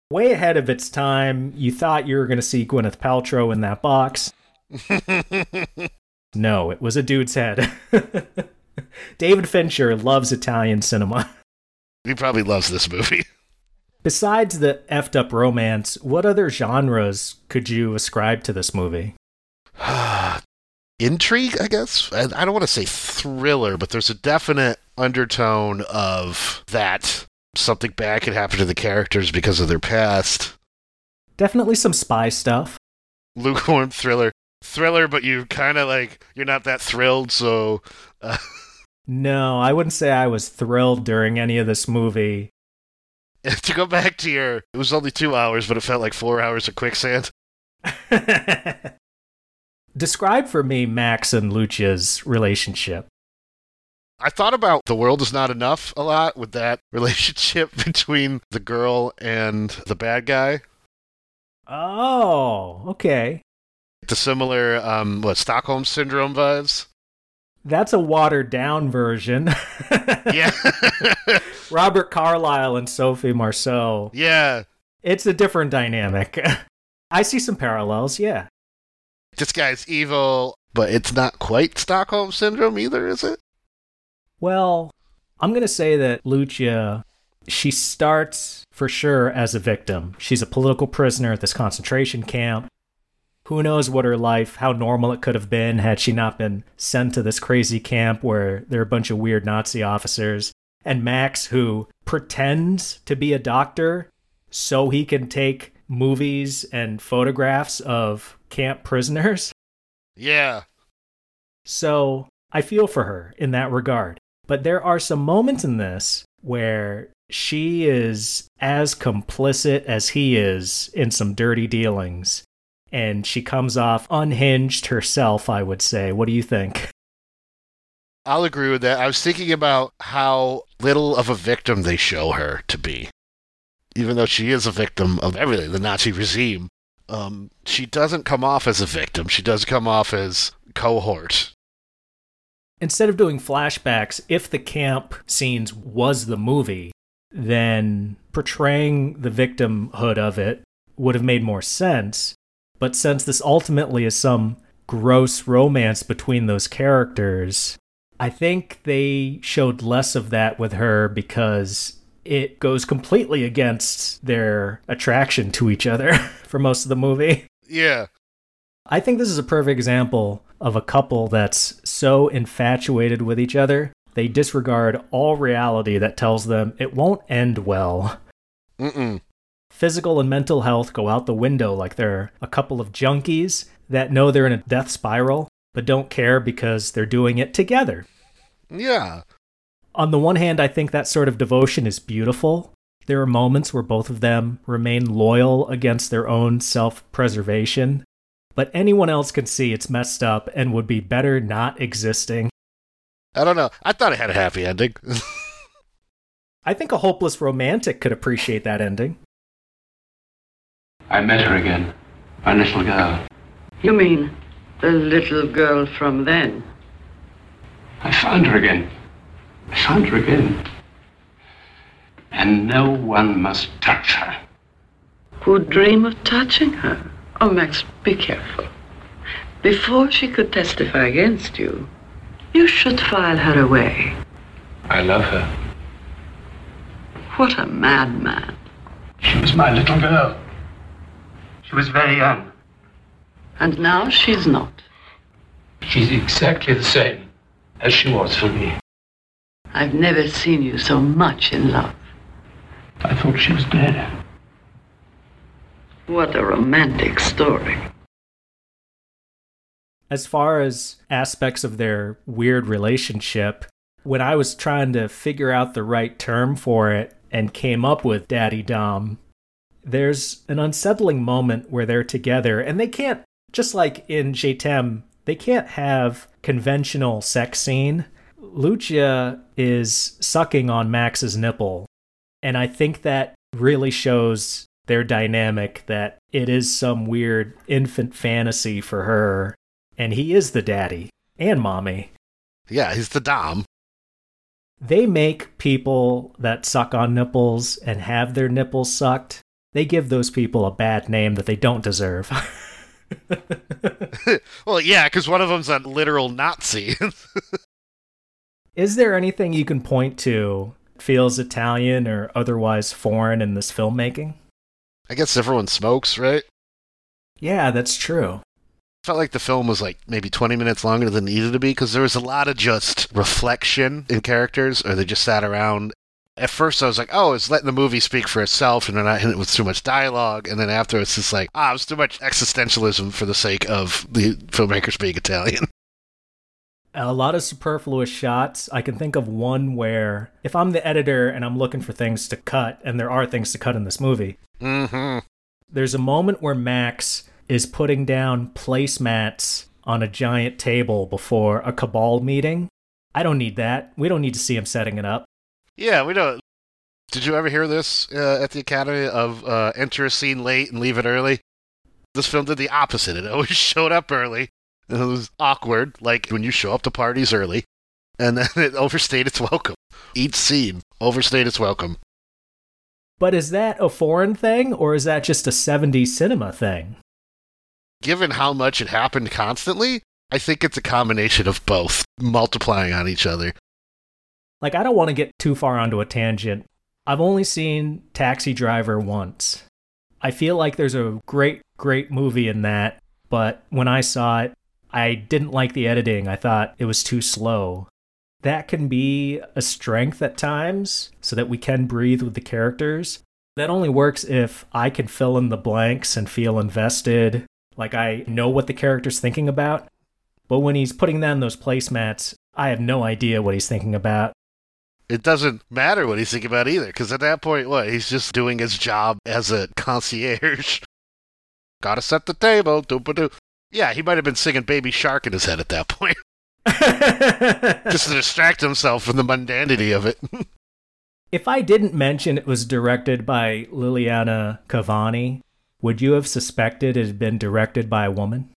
Way ahead of its time, you thought you were going to see Gwyneth Paltrow in that box. No, it was a dude's head. David Fincher loves Italian cinema. he probably loves this movie. Besides the effed up romance, what other genres could you ascribe to this movie? intrigue, I guess. I, I don't want to say thriller, but there's a definite undertone of that something bad could happen to the characters because of their past. Definitely some spy stuff. Lukewarm thriller. Thriller, but you kind of like, you're not that thrilled, so. Uh, no, I wouldn't say I was thrilled during any of this movie. to go back to your, it was only two hours, but it felt like four hours of quicksand. Describe for me Max and Lucia's relationship. I thought about the world is not enough a lot with that relationship between the girl and the bad guy. Oh, okay. The similar, um, what Stockholm syndrome vibes. That's a watered down version. yeah. Robert Carlyle and Sophie Marceau. Yeah. It's a different dynamic. I see some parallels, yeah. This guy's evil, but it's not quite Stockholm syndrome either, is it? Well, I'm going to say that Lucia, she starts for sure as a victim. She's a political prisoner at this concentration camp. Who knows what her life, how normal it could have been had she not been sent to this crazy camp where there are a bunch of weird Nazi officers. And Max, who pretends to be a doctor so he can take movies and photographs of camp prisoners. Yeah. So I feel for her in that regard. But there are some moments in this where she is as complicit as he is in some dirty dealings. And she comes off unhinged herself, I would say. What do you think? I'll agree with that. I was thinking about how little of a victim they show her to be even though she is a victim of everything, the Nazi regime, um, she doesn't come off as a victim. She does come off as cohort. Instead of doing flashbacks, if the camp scenes was the movie, then portraying the victimhood of it would have made more sense. But since this ultimately is some gross romance between those characters, I think they showed less of that with her because it goes completely against their attraction to each other for most of the movie. Yeah. I think this is a perfect example of a couple that's so infatuated with each other, they disregard all reality that tells them it won't end well. Mm-mm. Physical and mental health go out the window like they're a couple of junkies that know they're in a death spiral, but don't care because they're doing it together. Yeah on the one hand, I think that sort of devotion is beautiful. There are moments where both of them remain loyal against their own self preservation, but anyone else can see it's messed up and would be better not existing. I don't know. I thought it had a happy ending. I think a hopeless romantic could appreciate that ending. I met her again. My little girl. You mean the little girl from then? I found her again. I found her again. And no one must touch her. Who'd dream of touching her? Oh, Max, be careful. Before she could testify against you, you should file her away. I love her. What a madman. She was my little girl. She was very young. And now she's not. She's exactly the same as she was for me. I've never seen you so much in love. I thought she was dead. What a romantic story. As far as aspects of their weird relationship, when I was trying to figure out the right term for it and came up with Daddy Dom, there's an unsettling moment where they're together and they can't, just like in t'aime, they can't have conventional sex scene Lucia is sucking on Max's nipple. And I think that really shows their dynamic that it is some weird infant fantasy for her. And he is the daddy and mommy. Yeah, he's the Dom. They make people that suck on nipples and have their nipples sucked, they give those people a bad name that they don't deserve. well, yeah, because one of them's a literal Nazi. Is there anything you can point to feels Italian or otherwise foreign in this filmmaking? I guess everyone smokes, right? Yeah, that's true. felt like the film was like maybe 20 minutes longer than it needed to be because there was a lot of just reflection in characters or they just sat around at first I was like, oh, it's letting the movie speak for itself and they're not hitting it with too much dialogue. And then after it's just like, ah, it's too much existentialism for the sake of the filmmakers being Italian. A lot of superfluous shots. I can think of one where if I'm the editor and I'm looking for things to cut, and there are things to cut in this movie, Mm-hmm. there's a moment where Max is putting down placemats on a giant table before a cabal meeting. I don't need that. We don't need to see him setting it up. Yeah, we don't. Did you ever hear this uh, at the Academy of uh, enter a scene late and leave it early? This film did the opposite. It always showed up early. And it was awkward, like when you show up to parties early, and then it overstayed its welcome. Each scene overstayed its welcome. But is that a foreign thing or is that just a 70s cinema thing? Given how much it happened constantly, I think it's a combination of both, multiplying on each other. Like, I don't want to get too far onto a tangent. I've only seen Taxi Driver once. I feel like there's a great, great movie in that, but when I saw it, I didn't like the editing. I thought it was too slow. That can be a strength at times so that we can breathe with the characters. That only works if I can fill in the blanks and feel invested, like I know what the character's thinking about. But when he's putting down those placemats, I have no idea what he's thinking about. It doesn't matter what he's thinking about either, because at that point, what? He's just doing his job as a concierge. Gotta set the table, doo Yeah, he might have been singing Baby Shark in his head at that point, just to distract himself from the mundanity of it. if I didn't mention it was directed by Liliana Cavani, would you have suspected it had been directed by a woman?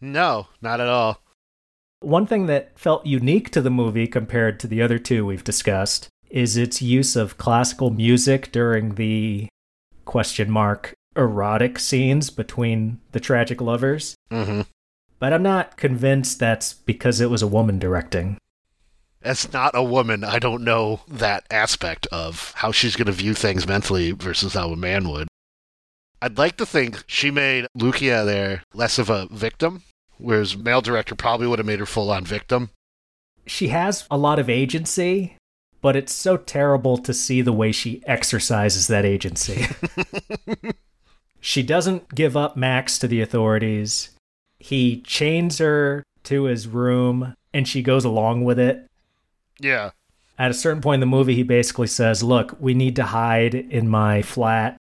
no, not at all. One thing that felt unique to the movie compared to the other two we've discussed is its use of classical music during the question mark erotic scenes between the tragic lovers. hmm But I'm not convinced that's because it was a woman directing. As not a woman, I don't know that aspect of how she's going to view things mentally versus how a man would. I'd like to think she made Lucia there less of a victim, whereas male director probably would have made her full on victim. She has a lot of agency, but it's so terrible to see the way she exercises that agency. she doesn't give up Max to the authorities. He chains her to his room and she goes along with it. Yeah. At a certain point in the movie, he basically says, Look, we need to hide in my flat.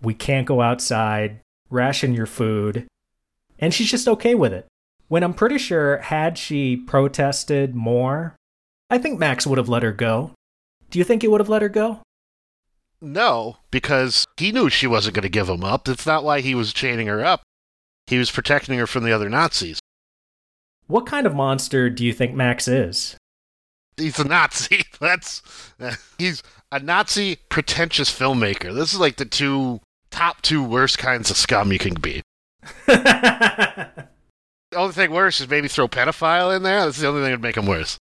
We can't go outside. Ration your food. And she's just okay with it. When I'm pretty sure, had she protested more, I think Max would have let her go. Do you think he would have let her go? No, because he knew she wasn't going to give him up. That's not why he was chaining her up. He was protecting her from the other Nazis. What kind of monster do you think Max is? He's a Nazi. That's he's a Nazi pretentious filmmaker. This is like the two top two worst kinds of scum you can be. The only thing worse is maybe throw pedophile in there. That's the only thing that would make him worse.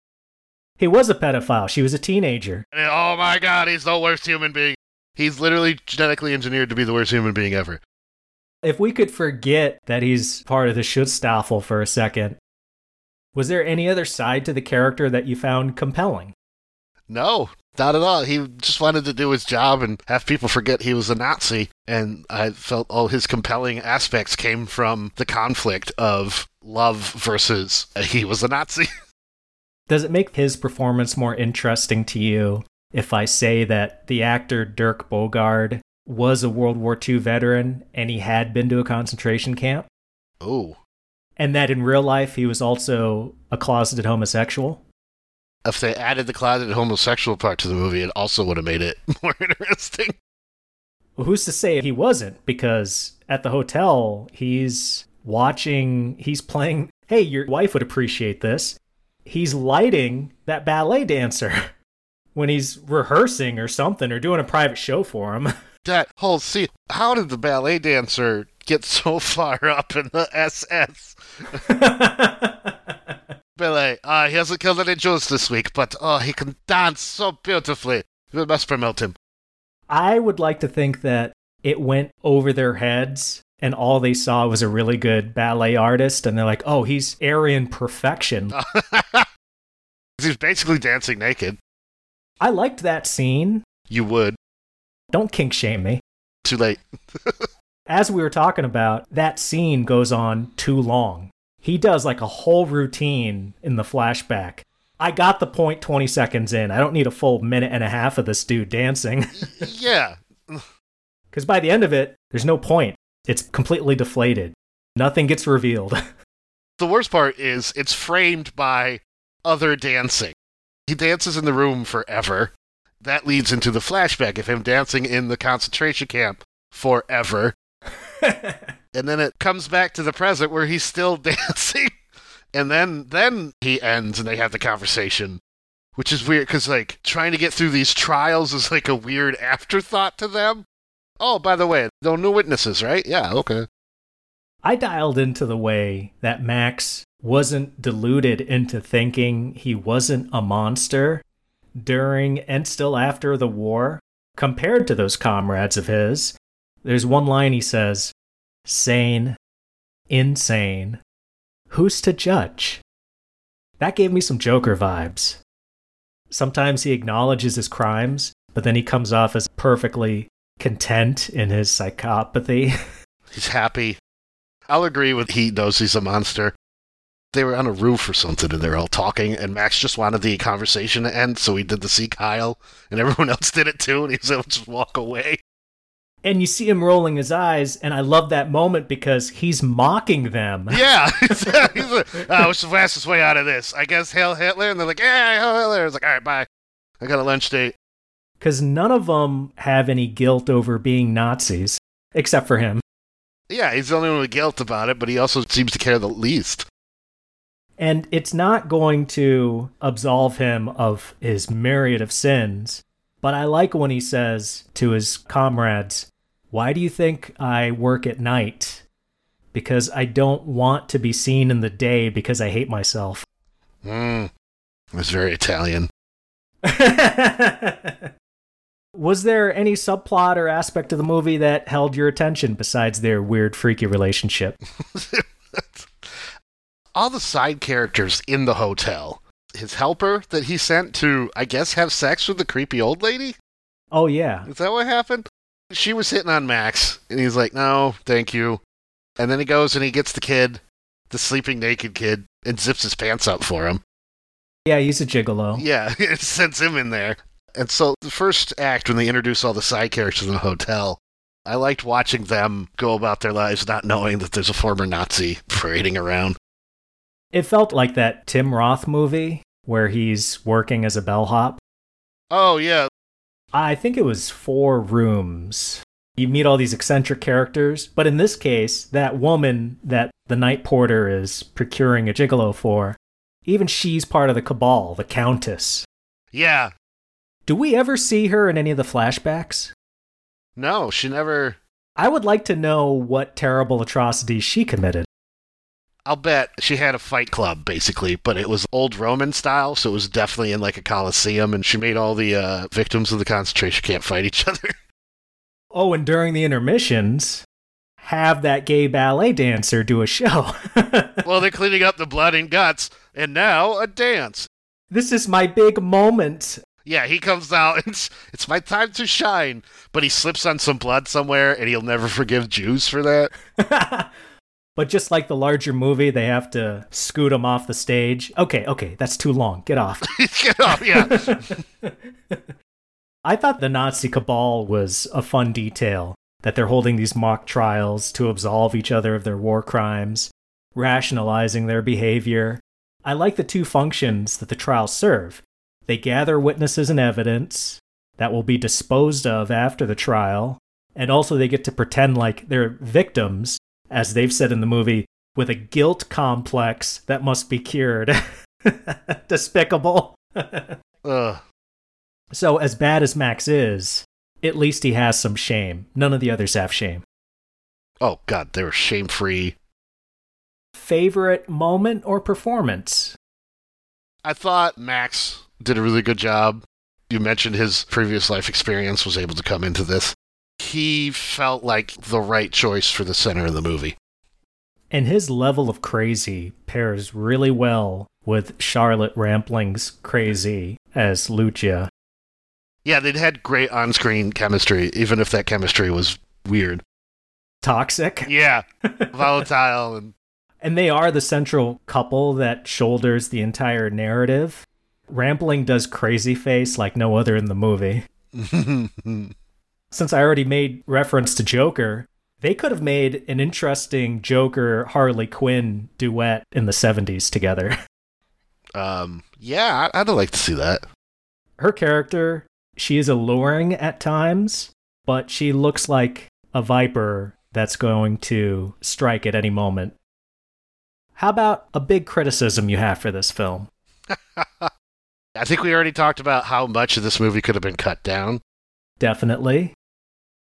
he was a pedophile. She was a teenager. And, oh my god, he's the worst human being. He's literally genetically engineered to be the worst human being ever. If we could forget that he's part of the Schutzstaffel for a second, was there any other side to the character that you found compelling? No, not at all. He just wanted to do his job and have people forget he was a Nazi. And I felt all his compelling aspects came from the conflict of love versus he was a Nazi. Does it make his performance more interesting to you if I say that the actor Dirk Bogarde was a World War II veteran and he had been to a concentration camp? oh. And that in real life he was also a closeted homosexual? If they added the closeted homosexual part to the movie, it also would have made it more interesting. Well, who's to say he wasn't? Because at the hotel, he's watching, he's playing. Hey, your wife would appreciate this. He's lighting that ballet dancer when he's rehearsing or something or doing a private show for him. That whole scene. How did the ballet dancer get so far up in the SS? Ballet. Uh, he hasn't killed any Jews this week, but oh, he can dance so beautifully. We must promote him. I would like to think that it went over their heads and all they saw was a really good ballet artist, and they're like, oh, he's Aryan perfection. He's basically dancing naked. I liked that scene. You would. Don't kink shame me. Too late. As we were talking about, that scene goes on too long. He does like a whole routine in the flashback. I got the point 20 seconds in. I don't need a full minute and a half of this dude dancing. yeah. Because by the end of it, there's no point. It's completely deflated. Nothing gets revealed. The worst part is it's framed by other dancing. He dances in the room forever. That leads into the flashback of him dancing in the concentration camp forever. and then it comes back to the present where he's still dancing. And then then he ends and they have the conversation. Which is weird because like trying to get through these trials is like a weird afterthought to them. Oh, by the way, no new witnesses, right? Yeah, okay. I dialed into the way that Max wasn't deluded into thinking he wasn't a monster during and still after the war compared to those comrades of his. There's one line he says sane, insane. Who's to judge? That gave me some Joker vibes. Sometimes he acknowledges his crimes, but then he comes off as perfectly content in his psychopathy. He's happy. I'll agree with he knows he's a monster. They were on a roof or something and they're all talking, and Max just wanted the conversation to end, so he did the Sieg Heil, and everyone else did it too, and he was able to just walk away. And you see him rolling his eyes, and I love that moment because he's mocking them. Yeah, he's like, oh, what's the fastest way out of this? I guess Hail Hitler, and they're like, yeah, Hail Hitler. It's like, all right, bye. I got a lunch date. Because none of them have any guilt over being Nazis, except for him. Yeah, he's the only one with guilt about it, but he also seems to care the least. And it's not going to absolve him of his myriad of sins. But I like when he says to his comrades, Why do you think I work at night? Because I don't want to be seen in the day because I hate myself. Hmm. It's very Italian. Was there any subplot or aspect of the movie that held your attention besides their weird, freaky relationship? All the side characters in the hotel. His helper that he sent to, I guess, have sex with the creepy old lady? Oh, yeah. Is that what happened? She was hitting on Max, and he's like, no, thank you. And then he goes and he gets the kid, the sleeping naked kid, and zips his pants up for him. Yeah, he's a gigolo. Yeah, it sends him in there. And so the first act, when they introduce all the side characters in the hotel, I liked watching them go about their lives not knowing that there's a former Nazi parading around. It felt like that Tim Roth movie where he's working as a bellhop. Oh, yeah. I think it was four rooms. You meet all these eccentric characters, but in this case, that woman that the night porter is procuring a gigolo for, even she's part of the cabal, the Countess. Yeah. Do we ever see her in any of the flashbacks? No, she never. I would like to know what terrible atrocities she committed. I'll bet she had a fight club, basically, but it was old Roman style, so it was definitely in like a coliseum, and she made all the uh, victims of the concentration camp fight each other. Oh, and during the intermissions, have that gay ballet dancer do a show. well, they're cleaning up the blood and guts, and now a dance. this is my big moment. Yeah, he comes out. It's it's my time to shine, but he slips on some blood somewhere, and he'll never forgive Jews for that. But just like the larger movie, they have to scoot him off the stage. Okay, okay, that's too long. Get off. Get off, yeah. I thought the Nazi cabal was a fun detail that they're holding these mock trials to absolve each other of their war crimes, rationalizing their behavior. I like the two functions that the trials serve. They gather witnesses and evidence that will be disposed of after the trial, and also they get to pretend like they're victims, as they've said in the movie, with a guilt complex that must be cured. Despicable. Ugh. So, as bad as Max is, at least he has some shame. None of the others have shame. Oh God, they were shame free. Favorite moment or performance? I thought Max did a really good job. You mentioned his previous life experience was able to come into this. He felt like the right choice for the center of the movie. And his level of crazy pairs really well with Charlotte Rampling's crazy as Lucia. Yeah, they'd had great on screen chemistry, even if that chemistry was weird. Toxic. Yeah, volatile and. And they are the central couple that shoulders the entire narrative. Rampling does crazy face like no other in the movie. Since I already made reference to Joker, they could have made an interesting Joker Harley Quinn duet in the 70s together. um, yeah, I'd like to see that. Her character, she is alluring at times, but she looks like a viper that's going to strike at any moment. How about a big criticism you have for this film? I think we already talked about how much of this movie could have been cut down. Definitely.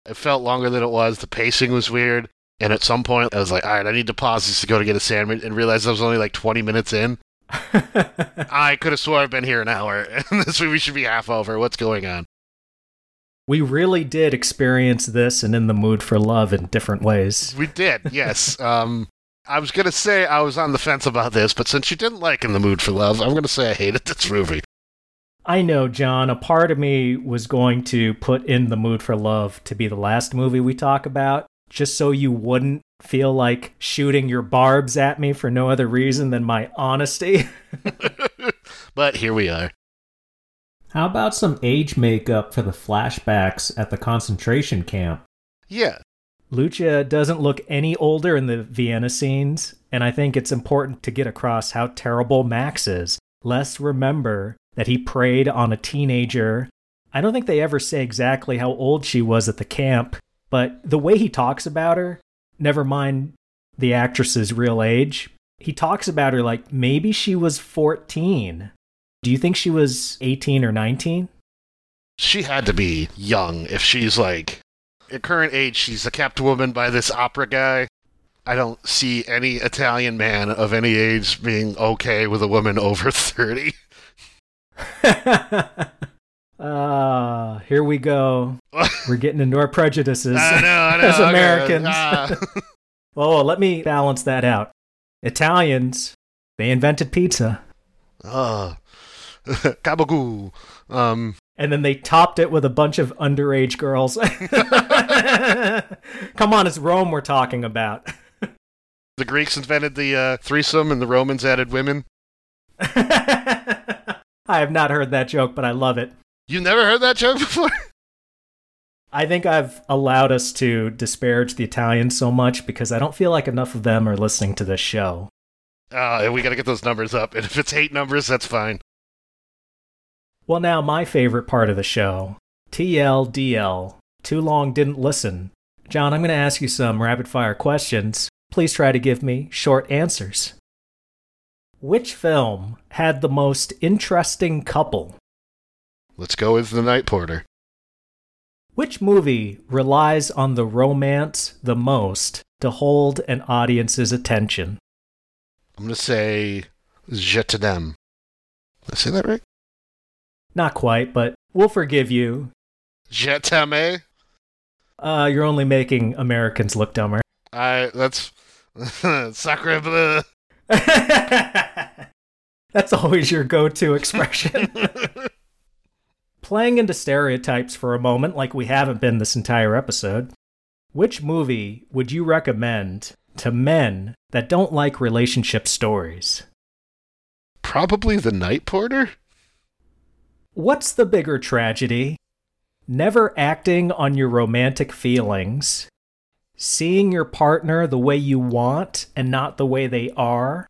It felt longer than it was. The pacing was weird. And at some point, I was like, all right, I need to pause this to go to get a sandwich and realize I was only like 20 minutes in. I could have swore I've been here an hour, and this movie should be half over. What's going on? We really did experience this and in the mood for love in different ways. We did, yes. um, I was gonna say I was on the fence about this, but since you didn't like In the Mood for Love, I'm gonna say I hated this movie. I know, Jon. A part of me was going to put In the Mood for Love to be the last movie we talk about, just so you wouldn't feel like shooting your barbs at me for no other reason than my honesty. but here we are. How about some age makeup for the flashbacks at the concentration camp? Yeah, Lucia doesn't look any older in the Vienna scenes, and I think it's important to get across how terrible Max is. Let's remember that he preyed on a teenager. I don't think they ever say exactly how old she was at the camp, but the way he talks about her, never mind the actress's real age, he talks about her like maybe she was 14. Do you think she was 18 or 19? She had to be young if she's like at current age, she's a kept woman by this opera guy. I don't see any Italian man of any age being okay with a woman over 30. Ah, uh, here we go. We're getting into our prejudices I know, I know, as okay. Americans. Ah. well, let me balance that out. Italians, they invented pizza. Oh, gabagoo. Um, and then they topped it with a bunch of underage girls. Come on, it's Rome we're talking about. the Greeks invented the uh, threesome, and the Romans added women. I have not heard that joke, but I love it. You never heard that joke before? I think I've allowed us to disparage the Italians so much because I don't feel like enough of them are listening to this show. Uh, we got to get those numbers up. And if it's eight numbers, that's fine. Well, now my favorite part of the show TLDL. Too long didn't listen. Jon, I'm going to ask you some rapid fire questions. Please try to give me short answers. Which film had the most interesting couple? Let's go with The Night Porter. Which movie relies on the romance the most to hold an audience's attention? I'm going to say Je t'aime. Did I say that right? Not quite, but we'll forgive you. Je t'aime? Uh, you're only making Americans look dumber. I that's sacre bleu. That's always your go-to expression. Playing into stereotypes for a moment, like we haven't been this entire episode, which movie would you recommend to men that don't like relationship stories? Probably The Night Porter? What's the bigger tragedy? Never acting on your romantic feelings, seeing your partner the way you want and not the way they are,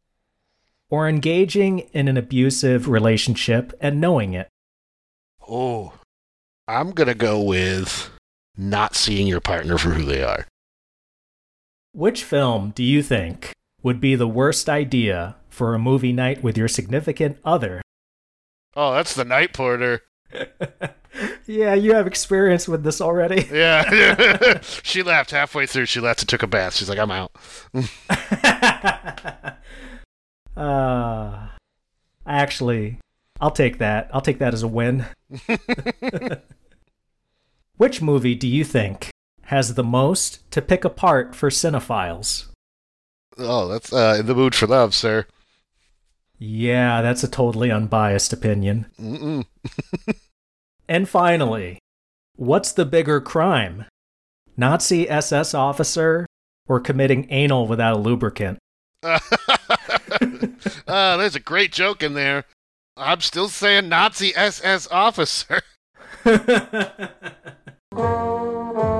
or engaging in an abusive relationship and knowing it? Oh, I'm going to go with not seeing your partner for who they are. Which film do you think would be the worst idea for a movie night with your significant other? Oh, that's the night porter. yeah, you have experience with this already. Yeah. she laughed halfway through. She left and took a bath. She's like, I'm out. Uh, actually, I'll take that. I'll take that as a win. Which movie do you think has the most to pick apart for cinephiles? Oh, that's uh, in the mood for love, sir. Yeah, that's a totally unbiased opinion. Mm-mm. And finally, what's the bigger crime? Nazi SS officer or committing anal without a lubricant? uh, there's a great joke in there. I'm still saying Nazi SS officer.